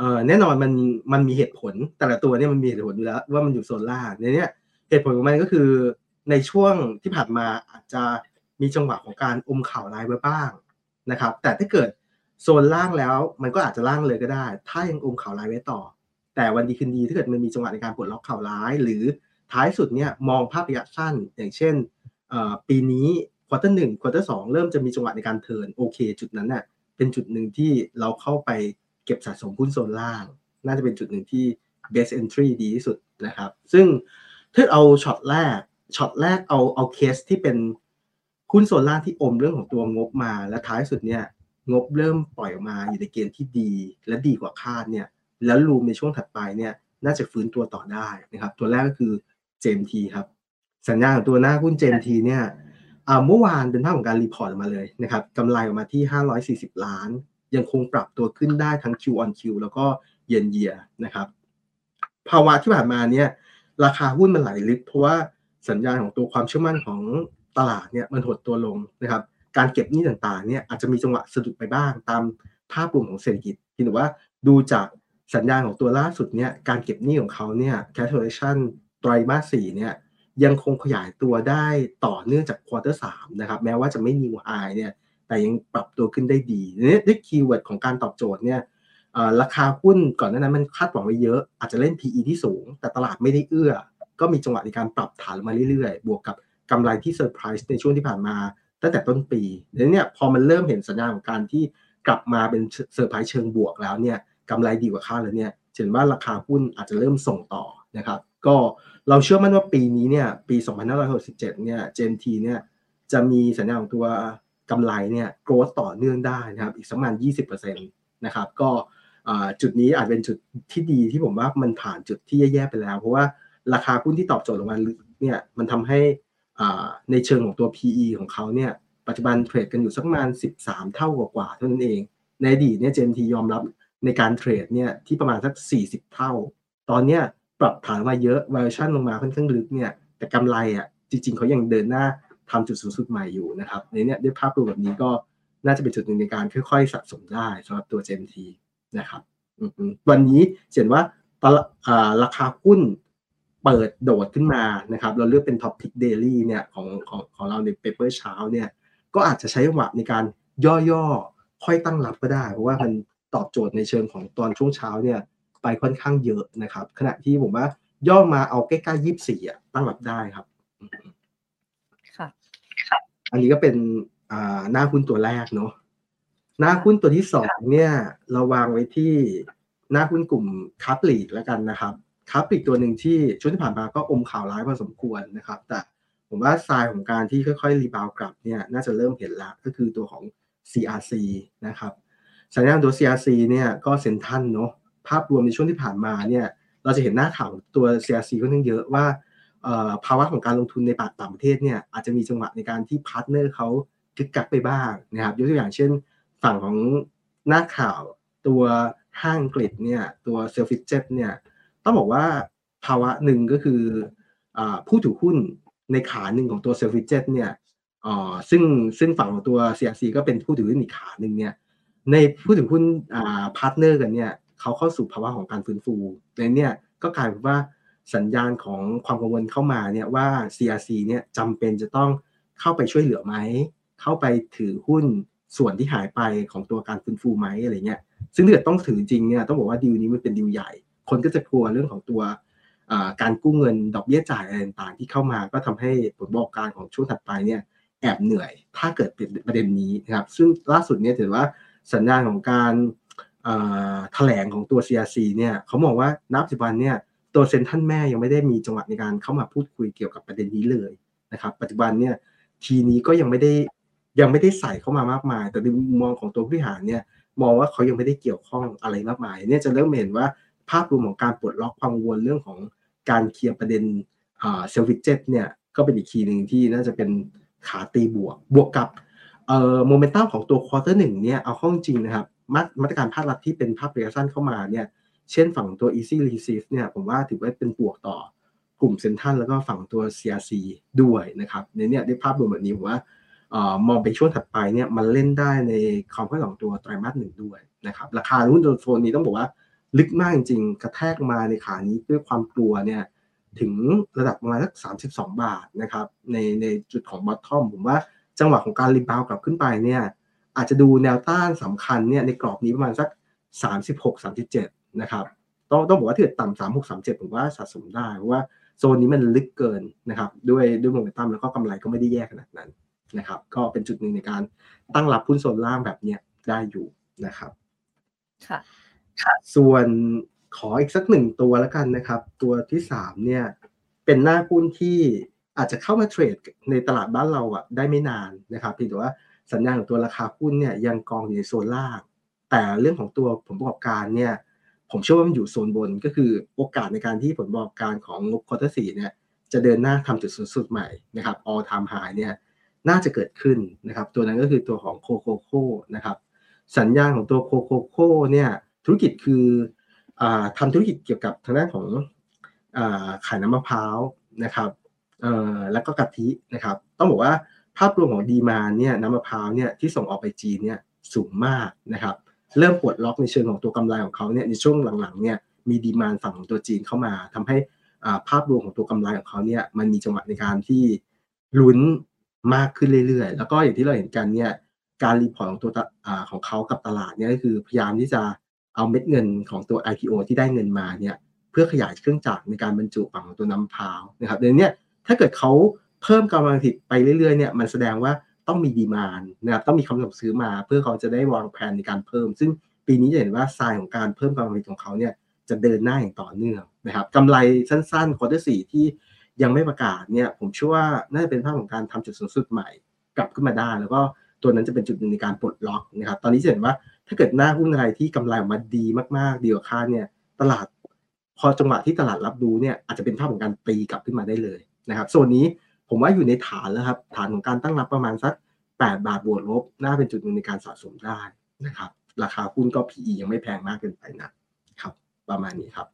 เออแน่นอนมันมันมีเหตุผลแต่ละตัวเนี่ยมันมีเหตุผลอยู่แล้ว ว่ามันอยู่โซนล่างในนี้เหตุผลของมันก็คือในช่วงที่ผ่านมาอาจจะมีจังหวะของการอมข่าวร้ายไว้บ้างนะครับ แต่ถ้าเกิดโซนล่างแล้วมันก็อาจจะล่างเลยก็ได้ ถ้ายังอมข่าวร้ายไว้ต่อ แต่วันดีคืนดีถ้าเกิดมันมีจังหวะในการปลดล็อกข่าวร้าย หรือท้ายสุดเนี่ยมองภาพระยะสั้น อย่างเช่นปีนี้ quarter หนึ่ง quarter สองเริ่มจะมีจังหวะในการ turn โอเค จุดนั้นเน่ยเป็นจุดหนึ่งที่เราเข้าไป เก็บสะสมหุ้นโซนล่าง น่าจะเป็นจุดหนึ่งที่ best entry ดีที่สุดนะครับ ซึ่งถ้าเอาช็อตแรกช็อตแรกเอาเอาเคสที่เป็นหุ้นโซนล่างที่อมเรื่องของตัวงบมา และท้ายสุดเนี่ยงบเริ่มปล่อยออกมาอยู่ในเกณฑ์ที่ดี และดีกว่าคาดเนี่ยแล้ว room ในช่วงถัดไปเนี่ยน่าจะฟื้นตัวต่อได้นะครับตัวแรกก็คือ JMT ครับ สัญญาณของตัวหน้าหุ้น JMT เนี่ยเมื่อวานเป็นภาพของการ report มาเลยนะครับกำไรออกมาที่ 540 ล้าน ยังคงปรับตัวขึ้นได้ทั้ง Q on Q แล้วก็เยนเยียนะครับ ภาวะที่ผ่านมาเนี่ยราคาหุ้นมันไหลลึก เพราะว่าสัญญาณของตัวความเชื่อมั่นของตลาดเนี่ยมันหดตัวลงนะครับ การเก็บหนี้ต่างๆเนี่ยอาจจะมีจังหวะสะดุดไปบ้าง ตามภาพรวมของเศรษฐกิจที่ว่าดูจากสัญญาณของตัวล่าสุดเนี่ยการเก็บหนี้ของเขาเนี่ย cash collection ไตรมาสสี่เนี่ยยังคงขยายตัวได้ต่อเนื่องจาก quarter สามนะครับแม้ว่าจะไม่มีวายเนี่ย แต่ยังปรับตัวขึ้นได้ดีเนี่ด้วย keyword ของการตอบโจทย์เนี่ยราคาหุ้นก่อนหน้านั้นมันคาดหวังไว้เยอะ อาจจะเล่น PE ที่สูง แต่ตลาดไม่ได้เอื้อ ก็มีจังหวะในการปรับฐานมาเรื่อยๆ บวกกับกำไรที่เซอร์ไพรส์ในช่วงที่ผ่านมา ตั้งแต่ต้นปีแล้วเนี่ยพอมันเริ่มเห็นสัญญาณของการที่กลับมาเป็นเซอร์ไพรส์เชิงบวกแล้วเนี่ยกำไรดีกว่าคาดแล้วเนี่ยเห็นว่าราคาหุ้นอาจจะเริ่มส่งต่อนะครับ ก็เราเชื่อมั่นว่าปีนี้เนี่ยปี 2567เนี่ย JMT เนี่ยจะมีสัญญาณของตัว กำไรเนี่ย growth ต่อเนื่องได้นะครับอีกสักประมาณ20%นะครับก็จุดนี้อาจเป็นจุดที่ดีที่ผมว่ามันผ่านจุดที่แย่ๆไปแล้ว เพราะว่าราคาหุ้นที่ตอบโจทย์ลงมาเนี่ยมันทำให้ในเชิงของตัว PE ของเขาเนี่ยปัจจุบันเทรดกันอยู่สักประมาณ 13 เท่ากว่าๆเท่านั้นเอง ในอดีตเนี่ย GMT ยอมรับในการเทรดเนี่ยที่ประมาณสัก 40 เท่า ตอนเนี้ยปรับฐานมาเยอะ valuation ลงมาค่อนข้างลึกเนี่ยแต่กำไรอะจริงๆเขายังเดินหน้า ทำจุดสูงสุดใหม่อยู่นะครับในนี้ด้วยภาพรวมแบบนี้ก็น่าจะเป็นจุดหนึ่งในการค่อยๆ สะสมได้สำหรับตัว GMT นะครับวันนี้เห็นว่าราคาหุ้นเปิดโดดขึ้นมานะครับ เราเลือกเป็น topic Daily เนี่ยของของของเราในเปเปอร์เช้าเนี่ยก็อาจจะใช้จังหวะในการย่อๆ ค่อยตั้งรับก็ได้ เพราะว่ามันตอบโจทย์ในเชิงของตอนช่วงเช้าเนี่ยไปค่อนข้างเยอะนะครับ ขณะที่ผมว่าย่อมาเอาใกล้ๆยี่สิบสี่อะตั้งรับได้ครับ อันนี้ก็เป็นอ่าหน้าหุ้นตัวแรกเนาะหน้าหุ้นตัวที่สองเนี่ยเราวางไว้ที่หน้าหุ้นกลุ่มค้าปลีกแล้วกันนะครับค้าปลีกตัวหนึ่งที่ช่วงที่ผ่านมาก็อมข่าวร้ายพอสมควรนะครับ แต่ผมว่าทรายของการที่ค่อยๆ rebound กลับเนี่ยน่าจะเริ่มเห็นแล้วก็คือตัวของ CRC นะครับสัญญาณตัว CRC เนี่ยก็เซ็นทรัลเนาะภาพรวมในช่วงที่ผ่านมาเนี่ยเราจะเห็นหน้าข่าวตัว CRC ก็ทั้งเยอะว่า ภาวะของการลงทุนในต่างประเทศเนี่ยอาจจะมีจังหวะในการที่ partner เขากึกกักไปบ้างนะครับยกตัวอย่างเช่น ฝั่งของหน้าข่าวตัวห้างอังกฤษเนี่ยตัว Selfridges เนี่ยต้องบอกว่าภาวะหนึ่งก็คืออผู้ถือหุ้นในขาหนึ่งของตัว Selfridges เนี่ยซึ่งซึ่งฝั่งของตัว CRC ก็เป็นผู้ถือหุ้นอีกขาหนึ่งเนี่ยในผู้ถือหุ้น partner กันเนี่ยเขาเข้าสู่ภาวะของการฟื้นฟูในเนี่ยก็กลายเป็นว่า สัญญาณของความกังวลเข้ามาเนี่ยว่า CRC เนี่ยจำเป็นจะต้องเข้าไปช่วยเหลือไหม เข้าไปถือหุ้นส่วนที่หายไปของตัวการฟื้นฟูไหมอะไรเงี้ย ซึ่งถ้าเกิดต้องถือจริงเนี่ยต้องบอกว่าดีลนี้มันเป็นดีลใหญ่ คนก็จะกลัวเรื่องของตัวการกู้เงินดอกเบี้ยจ่ายอะไรต่างๆที่เข้ามาก็ทำให้ผลประกอบการของช่วงถัดไปเนี่ยแอบเหนื่อยถ้าเกิดเป็นประเด็นนี้นะครับ ซึ่งล่าสุดเนี่ยถือว่าสัญญาณของการแถลงของตัว CRC เนี่ยเขามองว่านับปัจจุบันเนี่ย ตัวเซ็นทรัลแม่ยังไม่ได้มีจังหวะในการเข้ามาพูดคุยเกี่ยวกับประเด็นนี้เลยนะครับ ปัจจุบันเนี่ยทีนี้ก็ยังไม่ได้ยังไม่ได้ใส่เข้ามามากมาย แต่ในมุมมองของตัวผู้บริหารเนี่ยมองว่าเขายังไม่ได้เกี่ยวข้องอะไรมากมายเนี่ยจะเริ่มเห็นว่าภาพรวมของการปลดล็อกความกังวลเรื่องของการเคลียร์ประเด็น Selfridges เนี่ยก็เป็นอีก key หนึ่งที่น่าจะเป็น catalyst บวก บวกกับโมเมนตัมของตัว quarter หนึ่งเนี่ยเอาเข้าจริงนะครับมาตรการภาครัฐที่เป็นภาพระยะสั้นเข้ามาเนี่ย เช่นฝั่งตัว easy receive เนี่ยผมว่าถือว่าเป็นบวกต่อกลุ่มเซ็นทัลแล้วก็ฝั่งตัว CRC ด้วยนะครับในเนี่ยได้ภาพรวมแบบนี้ผมว่ามองไปช่วงถัดไปเนี่ยมันเล่นได้ในความคาดหวังตัวไตรมาสหนึ่งด้วยนะครับราคาหุ้นโซนนี้ต้องบอกว่าลึกมากจริงๆ กระแทกมาในขานี้ด้วยความกลัวเนี่ยถึงระดับประมาณสัก 32 บาทนะครับในในจุดของบอททอมผมว่าจังหวะของการรีบาวกลับขึ้นไปเนี่ยอาจจะดูแนวต้านสำคัญเนี่ยในกรอบนี้ประมาณสัก 36 37 นะครับต้องต้องบอกว่าถ้าเกิดต่ำสามหกสามเจ็ดผมว่าสะสมได้เพราะว่าโซนนี้มันลึกเกินนะครับด้วยด้วยโมเมนตัมแล้วก็กำไรก็ไม่ได้แย่ขนาดนั้นนะครับก็เป็นจุดหนึ่งในการตั้งรับหุ้นโซนล่างแบบเนี้ยได้อยู่นะครับค่ะส่วนขออีกสักหนึ่งตัวแล้วกันนะครับ ตัวที่สามเนี่ยเป็นหน้าหุ้นที่อาจจะเข้ามาเทรดในตลาดบ้านเราอะได้ไม่นานนะครับเพียงแต่ว่าสัญญาณของตัวราคาหุ้นเนี่ยยังกองอยู่ในโซนล่าง แต่เรื่องของตัวผลประกอบการเนี่ย ผมเชื่อว่ามันอยู่โซนบนก็คือโอกาสในการที่ผลประกอบการของงบควอเตอร์สี่เนี่ยจะเดินหน้าทำจุดสูงสุดใหม่นะครับ all time high เนี่ยน่าจะเกิดขึ้นนะครับ ตัวนั้นก็คือตัวของโคโคโคนะครับ สัญญาณของตัวโคโคโคเนี่ยธุรกิจคืออทำธุรกิจเกี่ยวกับทางด้านของอขายน้ำมะพร้าวนะครับแล้วก็กะทินะครับ ต้องบอกว่าภาพรวมของ demand เนี่ยน้ำมะพร้าวเนี่ยที่ส่งออกไปจีนเนี่ยสูงมากนะครับ เริ่มปลดล็อกในเชิงของตัวกำไรของเขาเนี่ยในช่วงหลังๆเนี่ยมี demand ฝั่งของตัวจีนเข้ามาทำให้ภาพรวมของตัวกำไรของเขาเนี่ยมันมีจังหวะในการที่ลุ้นมากขึ้นเรื่อยๆ แล้วก็อย่างที่เราเห็นกันเนี่ยการ report ของตัวของเขากับตลาดเนี่ยก็คือพยายามที่จะเอาเม็ดเงินของตัว IPO ที่ได้เงินมาเนี่ยเพื่อขยายเครื่องจักรในการบรรจุฝั่งของตัวน้ำพาวนะครับเดี๋ยวนี้ถ้าเกิดเขาเพิ่มกำลังผลิตไปเรื่อยๆเนี่ยมันแสดงว่า ต้องมีดีมานนะครับต้องมีคำสั่งซื้อมาเพื่อเขาจะได้วางแผนในการเพิ่ม ซึ่งปีนี้จะเห็นว่าทรายของการเพิ่มกำลังผลิตของเขาเนี่ยจะเดินหน้าอย่างต่อเนื่องนะครับกำไรสั้นๆควอเตอร์สี่ที่ยังไม่ประกาศเนี่ยผมเชื่อว่าน่าจะเป็นภาพของการทำจุดสูงสุดใหม่กลับขึ้นมาได้ แล้วก็ตัวนั้นจะเป็นจุดหนึ่งในการปลดล็อกนะครับตอนนี้จะเห็นว่าถ้าเกิดหน้าหุ้นอะไรที่กำไรออกมาดีมากๆ ดีกว่าคาดเนี่ยตลาดพอจังหวะที่ตลาดรับดูเนี่ยอาจจะเป็นภาพของการตีกลับขึ้นมาได้เลยนะครับส่วนนี้ ผมว่าอยู่ในฐานแล้วครับ ฐานของการตั้งรับประมาณสัก 8 บาทบวกลบ น่าเป็นจุดหนึ่งในการสะสมได้นะครับ ราคาหุ้นก็ PE ยังไม่แพงมากเกินไปนะครับ ประมาณนี้ครับ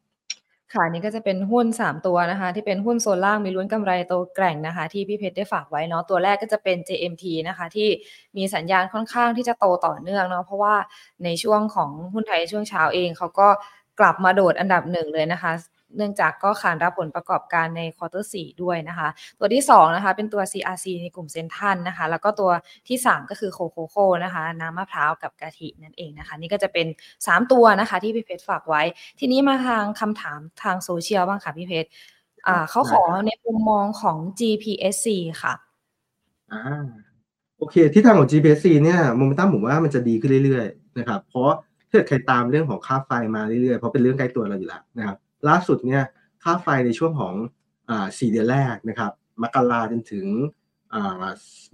ค่ะนี่ก็จะเป็นหุ้น 3 ตัวนะคะ ที่เป็นหุ้นโซนล่างมีลุ้นกำไรโตแกร่งนะคะ ที่พี่เพชรได้ฝากไว้เนาะตัวแรกก็จะเป็น JMT นะคะ ที่มีสัญญาณค่อนข้างที่จะโตต่อเนื่องเนาะเพราะว่าในช่วงของหุ้นไทยช่วงเช้าเองเขาก็กลับมาโดดอันดับหนึ่งเลยนะคะ เนื่องจากก็ขานรับผลประกอบการใน quarter สี่ด้วยนะคะ ตัวที่2นะคะเป็นตัว CRC ในกลุ่มเซ็นทรัลนะคะ แล้วก็ตัวที่ 3 ก็คือ COCOCO นะคะ น้ำมะพร้าวกับกะทินั่นเองนะคะ นี่ก็จะเป็น 3 ตัวนะคะที่พี่เพชรฝากไว้ ทีนี้มาทางคำถามทางโซเชียลบ้างค่ะพี่เพชรอ่าเขาขอในมุมมองของ GPSC ค่ะอ่าโอเคที่ทางของ GPSC เนี่ยโมเมนตัมผมว่ามันจะดีขึ้นเรื่อยๆนะครับเพราะถ้าใครตามเรื่องของค่าไฟมาเรื่อยๆเพราะเป็นเรื่องใกล้ตัวเราอยู่แล้วนะครับ ล่าสุดเนี่ยค่าไฟในช่วงของสี่เดือนแรกนะครับมกราจนถึง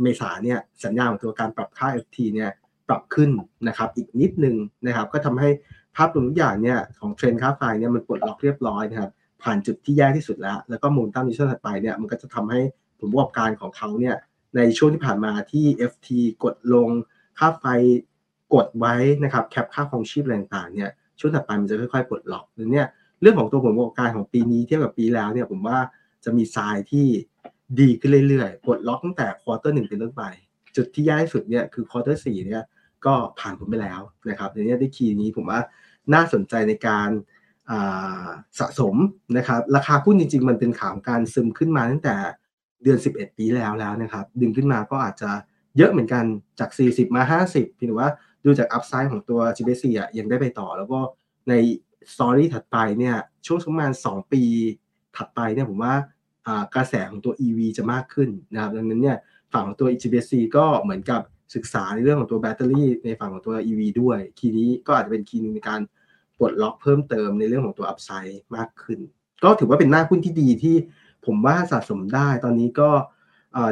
เมษาเนี่ยสัญญาของตัวการปรับค่า FT เนี่ยปรับขึ้นนะครับอีกนิดนึงนะครับก็ทำให้ภาพรวมทุกอย่างเนี่ยของเทรนค่าไฟเนี่ยมันปลดล็อกเรียบร้อยนะครับผ่านจุดที่แย่ที่สุดแล้ว แล้วก็มูลตั้งในช่วงถัดไปเนี่ยมันก็จะทำให้ผลประกอบการของเขาเนี่ยในช่วงที่ผ่านมาที่ FT กดลงค่าไฟกดไว้นะครับ cap ค่าครองชีพอะไรต่างเนี่ยช่วงถัดไปมันจะค่อยๆปลดล็อกหรือเนี่ย เรื่องของตัวผลประกอบการของปีนี้เทียบกับปีแล้วเนี่ยผมว่าจะมีทรายที่ดีขึ้นเรื่อยๆปลดล็อกตั้งแต่ quarter หนึ่งเป็นต้นไปจุดที่ยากที่สุดเนี่ยคือ quarter สี่เนี่ยก็ผ่านพ้นไปแล้วนะครับในนี้ได้ key นี้ผมว่าน่าสนใจในการสะสมนะครับราคาหุ้นจริง ๆ มันเป็นข่าวการซึมขึ้นมาตั้งแต่เดือน 11 ปีแล้วแล้วนะครับดึงขึ้นมาก็อาจจะเยอะเหมือนกันจาก 40 มา 50พียงแต่ว่าดูจากอัพไซด์ของตัว GBC อะยังได้ไปต่อ แล้วก็ใน สตอรี่ถัดไปเนี่ยช่วงประมาณ 2 ปีถัดไปเนี่ยผมว่ากระแสของตัว EV จะมากขึ้นนะครับดังนั้นเนี่ยฝั่งของตัว HBC ก็เหมือนกับศึกษาในเรื่องของตัวแบตเตอรี่ในฝั่งของตัว EV ด้วย key นี้ก็อาจจะเป็น key นึงในการปลดล็อกเพิ่มเติมในเรื่องของตัว upside มากขึ้น ก็ถือว่าเป็นหน้าหุ้นที่ดีที่ผมว่าสะสมได้ตอนนี้ก็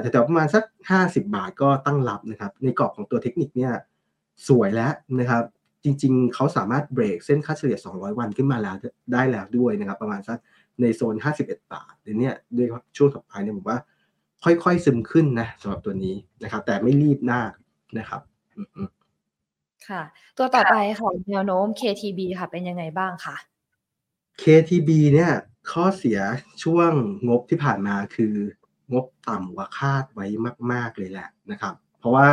แถวๆประมาณสัก 50 บาทก็ตั้งรับนะครับ ในกรอบของตัวเทคนิคเนี่ยสวยแล้วนะครับ จริง ๆ เขาสามารถเบรกเส้นค่าเฉลี่ย 200 วันขึ้นมาแล้วได้แล้วด้วยนะครับ ประมาณสักในโซน 51 บาทเดี๋ยวนี้ด้วยช่วงต่อไปเนี่ยผมว่า ค่อยๆซึมขึ้นนะสำหรับตัวนี้นะครับ แต่ไม่รีบหน้านะครับค่ะ ตัวต่อไปค่ะแนวโน้ม KTB ค่ะ เป็นยังไงบ้างคะ KTB เนี่ยข้อเสียช่วงงบที่ผ่านมาคืองบต่ำกว่าคาดไว้มาก ๆ เลยแหละนะครับ เพราะว่า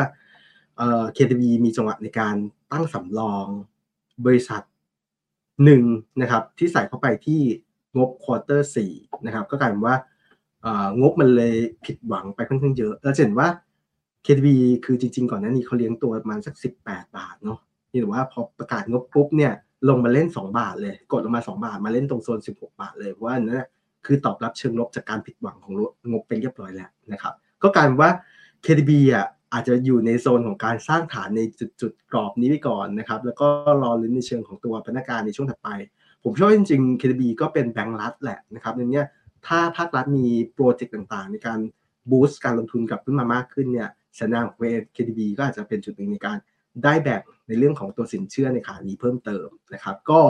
เอ่อ KTB มีจังหวะในการ ตั้งสำรอง บริษัทหนึ่งนะครับที่ใส่เข้าไปที่งบควอเตอร์สี่นะครับก็กลายเป็นว่างบมันเลยผิดหวังไปค่อนข้างเยอะเราเห็นว่า KTB คือจริง ๆ ก่อนหน้านี้เขาเลี้ยงตัวประมาณสัก 18 บาทเนาะนี่แต่ว่าพอประกาศงบปุ๊บเนี่ยลงมาเล่น 2 บาทเลย กดลงมา 2 บาทมาเล่นตรงโซน 16 บาทเลยเพราะว่านั่นคือตอบรับเชิงลบจากการผิดหวังของงบเป็นเรียบร้อยแล้วนะครับ ก็กลายเป็นว่า KDB อะ อาจจะอยู่ในโซนของการสร้างฐานในจุดๆกรอบนี้ไปก่อนนะครับ แล้วก็รอลุ้นในเชิงของตัวพนักงานในช่วงถัดไป ผมเชื่อว่าจริงๆ KDB ก็เป็นแบงก์รัฐแหละนะครับในนี้ถ้าภาครัฐมีโปรเจกต์ต่างๆ ในการบูสต์การลงทุนกลับขึ้นมามากขึ้นเนี่ยสัญญาณของ KDB ก็อาจจะเป็นจุดหนึ่งในการได้แบ่งในเรื่องของตัวสินเชื่อในขานี้เพิ่มเติมนะครับ ก็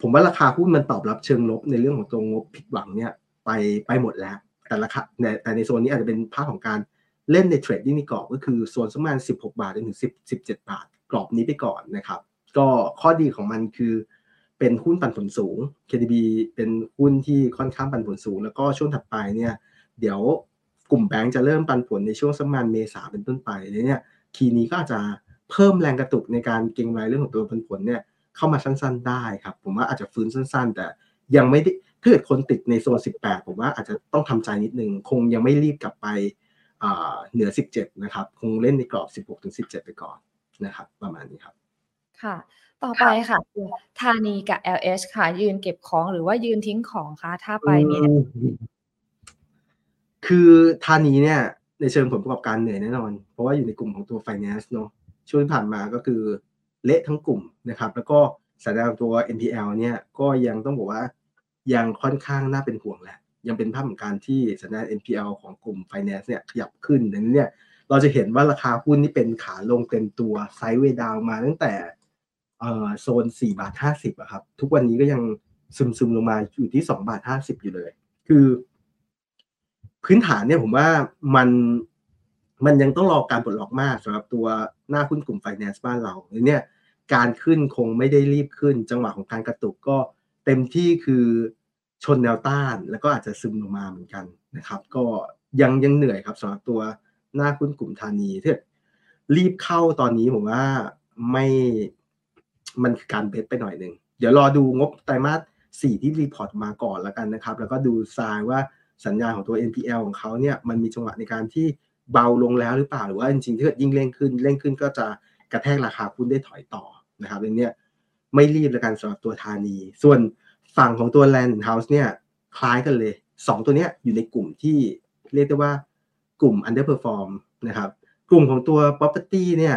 ผมว่าราคาหุ้นมันตอบรับเชิงลบในเรื่องของตัวงบผิดหวังเนี่ยไปไปหมดแล้ว แต่ราคาแต่ในโซนนี้อาจจะเป็นภาพของการ เล่นในเทรดดิ้งในกรอบก็คือโซนประมาณ16 บาทจนถึง10 17 บาท กรอบนี้ไปก่อนนะครับ ก็ข้อดีของมันคือเป็นหุ้นปันผลสูง KDB เป็นหุ้นที่ค่อนข้างปันผลสูง แล้วก็ช่วงถัดไปเนี่ยเดี๋ยวกลุ่มแบงก์จะเริ่มปันผลในช่วงสักประมาณเมษาเป็นต้นไปเนี่ยคีนี้ก็อาจจะเพิ่มแรงกระตุกในการเก็งรายเรื่องของตัวปันผลเนี่ยเข้ามาสั้น ๆ ได้ครับ ผมว่าอาจจะฟื้นสั้น ๆ แต่ยังไม่ได้ถ้าเกิดคนติดในโซน 18 ผมว่าอาจจะต้องทำใจนิดนึง คงยังไม่รีบกลับไป เหนือ 17 นะครับ คงเล่นในกรอบ 16 ถึง 17 ไปก่อนนะครับ ประมาณนี้ครับ ค่ะ ต่อไปค่ะธานีกับ LH ค่ะ ยืนเก็บของหรือว่ายืนทิ้งของคะ ถ้าไปมีคือธานีเนี่ย ในเชิงผลประกอบการเหนื่อยแน่นอน เพราะว่าอยู่ในกลุ่มของตัว finance เนาะ ช่วงที่ผ่านมาก็คือเละทั้งกลุ่มนะครับ แล้วก็สัญญาณตัว NPL เนี่ย ก็ยังต้องบอกว่ายังค่อนข้างน่าเป็นห่วงแหละ ยังเป็นภาพของการที่สัญญาณ NPL ของกลุ่ม finance เนี่ยขยับขึ้นดังนั้นเนี่ยเราจะเห็นว่าราคาหุ้นนี่เป็นขาลงเต็มตัวไซด์เวดาวมาตั้งแต่โซน4บาท50อะครับ ทุกวันนี้ก็ยังซึมซึมลงมาอยู่ที่2บาท50 อยู่เลย คือ พื้นฐานเนี่ยผมว่ามันมันยังต้องรอการปลดล็อกมากสำหรับตัวหน้าหุ้นกลุ่ม finance บ้านเราเนี่ยการขึ้นคงไม่ได้รีบขึ้น จังหวะของการกระตุกก็เต็มที่คือ ชนแนวต้านแล้วก็อาจจะซึมลงมาเหมือนกันนะครับ ก็ยังยังเหนื่อยครับสำหรับตัวหน้าหุ้นกลุ่มธานีถ้ารีบเข้าตอนนี้ผมว่าไม่มันคือการ bet ไปหน่อยหนึ่งเดี๋ยวรอดูงบไตรมาสสี่ที่ report มาก่อนแล้วกันนะครับ แล้วก็ดูทรายว่าสัญญาณของตัว NPL ของเขาเนี่ยมันมีจังหวะในการที่เบาลงแล้วหรือเปล่าหรือว่าจริงๆถ้าเกิดยิ่งเร่งขึ้นเร่งขึ้นก็จะกระแทกราคาหุ้นได้ถอยต่อนะครับเรื่องนี้ไม่รีบแล้วกันสำหรับตัวธานี ส่วน ฝั่งของตัว Land House เนี่ยคล้ายกันเลย 2 ตัวเนี้ยอยู่ในกลุ่มที่เรียกได้ว่ากลุ่ม underperform นะครับ กลุ่มของตัว property เนี่ย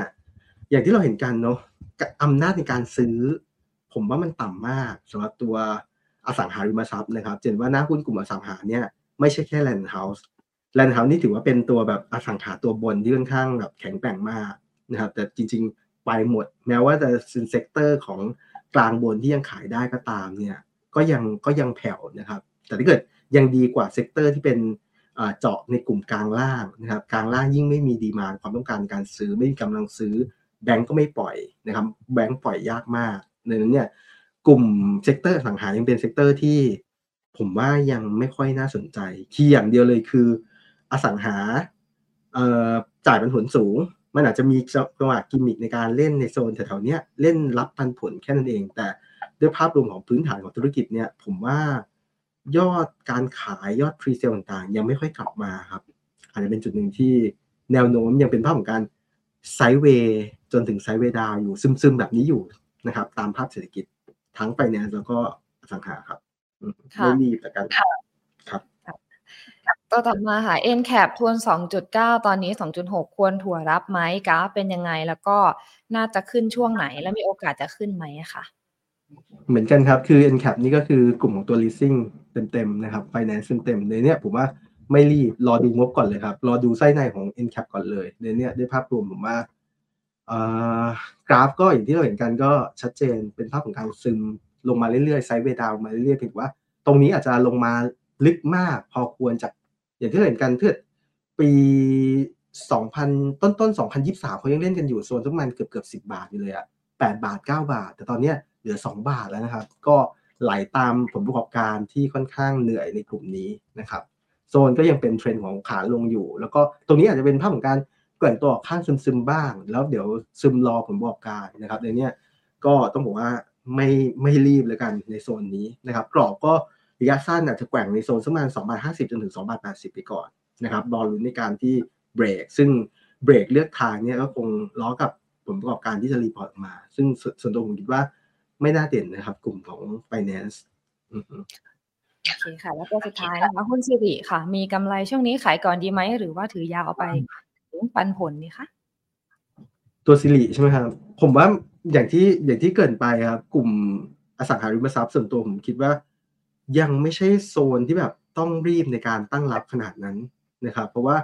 อย่างที่เราเห็นกันเนาะอำนาจในการซื้อ ผมว่ามันต่ำมากสำหรับตัวอสังหาริมทรัพย์นะครับเห็นว่าหน้าหุ้นกลุ่มอสังหาเนี่ยไม่ใช่แค่ Land House Land House นี่ถือว่าเป็นตัวแบบอสังหาตัวบนที่ค่อนข้างแบบแข็งแกร่งมากนะครับแต่จริงๆ ไปหมด แม้ว่าจะเป็น sector ของกลางบนที่ยังขายได้ก็ตามเนี่ย ก็ยังก็ยังแผ่วนะครับ แต่ถ้าเกิดยังดีกว่า sector ที่เป็นเจาะในกลุ่มกลางล่างนะครับกลางล่างยิ่งไม่มี demand ความต้องการการซื้อไม่มีกำลังซื้อแบงก์ก็ไม่ปล่อยนะครับแบงก์ปล่อยยากมากดังนั้นเนี่ยกลุ่ม sector อสังหายังเป็น sector ที่ผมว่ายังไม่ค่อยน่าสนใจ key อย่างเดียวเลยคือ อสังหาจ่ายปันผลสูง มันอาจจะมีจังหวะกิมมิคในการเล่นในโซนแถวๆนี้เล่นรับปันผลแค่นั้นเอง แต่ ด้วยภาพรวมของพื้นฐานของธุรกิจเนี่ย ผมว่ายอดการขายยอด presale ต่างๆ ยังไม่ค่อยกลับมาครับ อาจจะเป็นจุดหนึ่งที่แนวโน้มยังเป็นภาพของการ sideway จนถึง sideway down อยู่ซึมๆแบบนี้อยู่นะครับ ตามภาพเศรษฐกิจทั้งไปเนี่ยแล้วก็สังหาครับไม่รีบแต่กันครับตัวต่อมาค่ะ n cap ทวน 2.9 ตอนนี้ 2.6 ควรถั่วรับไหมกราฟเป็นยังไงแล้วก็น่าจะขึ้นช่วงไหน แล้วมีโอกาสจะขึ้นไหมค่ะ เหมือนกันครับ คือ n cap นี่ก็คือกลุ่มของตัว leasing เต็มๆนะครับ finance เต็มๆในนี้ผมว่าไม่รีบรอดูงบก่อนเลยครับ รอดูไส้ในของ n cap ก่อนเลยในเนี้ด้วยภาพรวมผมว่ากราฟก็อย่างที่เราเห็นกันก็ชัดเจนเป็นภาพของการซึมลงมาเรื่อยๆไซด์เวดาวมาเรื่อยๆเพียงว่า ตรงนี้อาจจะลงมาลึกมากพอควรจาก อย่างที่เห็นกันเพื่อปี 2000 ต้นต้น2023เขายังเล่นกันอยู่โซนประมาณเกือบเกือบ10 บาทอยู่เลยอะ8บาท 9 บาท แต่ตอนเนี้เห ลือ 2 บาทแล้วนะครับ ก็ไหลาตามผลประกอบการที่ค่อนข้างเหนื่อยในกลุ่มนี้นะครับ โซนก็ยังเป็นเทรนด์ของขาลงอยู่ แล้วก็ตรงนี้อาจจะเป็นภาพของการแกว่งตัวข้างซึมๆบ้าง แล้วเดี๋ยวซึมรอผลประกอบการนะครับในนี้ก็ต้องบอกว่าไม่ไม่รีบเลยกันในโซนนี้นะครับ กรอบก็ระยะสั้นอาจจะแกว่งในโซนสักประมาณ2บาท50 จนถึง2บาท80 ไปก่อนนะครับรอลุ้นในการที่เบรก ซึ่งเบรกเลือกทางเนี่ยก็คงล้อกับผลประกอบการที่จะ report มา ซึ่งส่วนตัวผมคิดว่า ไม่น่าเด่นนะครับ กลุ่มของ finance อือฮึโอเคค่ะ แล้วตัวสุดท้ายนะคะหุ้นสิริค่ะ มีกำไรช่วงนี้ขายก่อนดีไหม หรือว่าถือยาวเอาไปถึงปันผลดีคะตัวสิริใช่ไหมครับ ผมว่าอย่างที่อย่างที่เกรินไปครับ กลุ่มอสังหาริมทรัพย์ส่วนตัวผมคิดว่า ยังไม่ใช่โซนที่แบบต้องรีบในการตั้งรับขนาดนั้นนะครับ เพราะว่า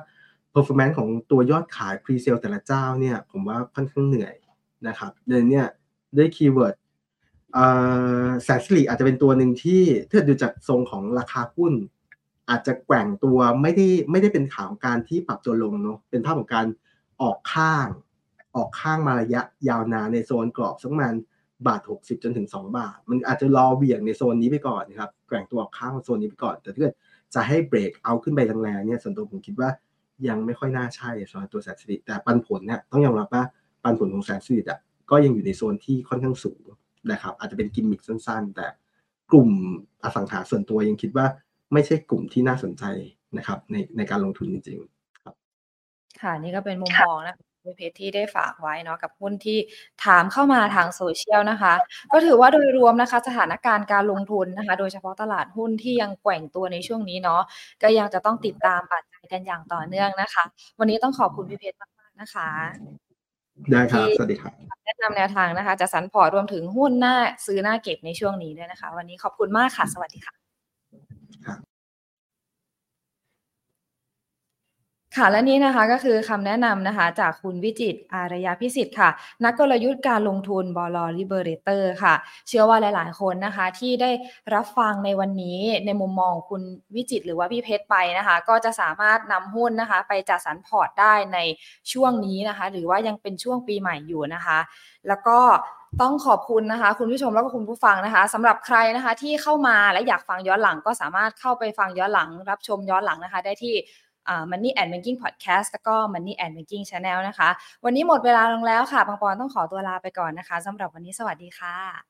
performance ของตัวยอดขาย pre sale แต่ละเจ้าเนี่ย ผมว่าค่อนข้างเหนื่อยนะครับเดือนเนี่ยด้วย keyword แสนสิริอาจจะเป็นตัวหนึ่งที่ถ้าดูจากทรงของราคาหุ้น อาจจะแกว่งตัวไม่ได้ไม่ได้เป็นข่าวของการที่ปรับตัวลงเนาะเป็นภาพของการออกข้าง ออกข้างมาระยะยาวนานในโซนกรอบสักประมาณบาท 60 จนถึง 2 บาท มันอาจจะรอเหวี่ยงในโซนนี้ไปก่อนนะครับแกว่งตัวออกข้างโซนนี้ไปก่อน แต่ถ้าเกิดจะให้เบรกเอาขึ้นไปแรงๆเนี่ยส่วนตัวผมคิดว่ายังไม่ค่อยน่าใช่สำหรับตัวแสนสิริแต่ปันผลเนี่ยต้องยอมรับว่าปันผลของแสนสิริอะก็ยังอยู่ในโซนที่ค่อนข้างสูง นะครับ อาจจะเป็นกิมมิคสั้น ๆ แต่กลุ่มอสังหาส่วนตัวยังคิดว่าไม่ใช่กลุ่มที่น่าสนใจนะครับ ในในการลงทุนจริง ๆ ครับ ค่ะนี่ก็เป็นมุมมองนะคุณเพชรที่ได้ฝากไว้เนาะกับหุ้นที่ถามเข้ามาทางโซเชียลนะคะ ก็ถือว่าโดยรวมนะคะ สถานการณ์การลงทุนนะคะ โดยเฉพาะตลาดหุ้นที่ยังแกว่งตัวในช่วงนี้เนาะก็ยังจะต้องติดตามปัจจัยกันอย่างต่อเนื่องนะคะ วันนี้ต้องขอบคุณพี่เพชรมากๆนะคะ ได้ครับ สวัสดีครับแนะนำแนวทางนะคะจัดสรรพอร์ตรวมถึงหุ้นหน้าซื้อหน้าเก็บในช่วงนี้ด้วยนะคะ วันนี้ขอบคุณมากค่ะ สวัสดีค่ะ ค่ะและนี้นะคะก็คือคำแนะนำนะคะจากคุณวิจิตร อารยะพิศิษฐค่ะ นักกลยุทธ์การลงทุนบล. Liberator ค่ะ เชื่อว่าหลาย ๆ คนนะคะที่ได้รับฟังในวันนี้ในมุมมองคุณวิจิตหรือว่าพี่เพชรไปนะคะ ก็จะสามารถนำหุ้นนะคะ ไปจัดสรรพอร์ตได้ในช่วงนี้นะคะ หรือว่ายังเป็นช่วงปีใหม่อยู่นะคะ แล้วก็ต้องขอบคุณนะคะ คุณผู้ชมแล้วก็คุณผู้ฟังนะคะสำหรับใครนะคะที่เข้ามาและอยากฟังย้อนหลังก็สามารถเข้าไปฟังย้อนหลัง รับชมย้อนหลังนะคะ ได้ที่ Money and Banking Podcast แล้วก็ Money and Banking Channel นะคะ วันนี้หมดเวลาลงแล้วค่ะปังปอนต้องขอตัวลาไปก่อนนะคะสำหรับวันนี้สวัสดีค่ะ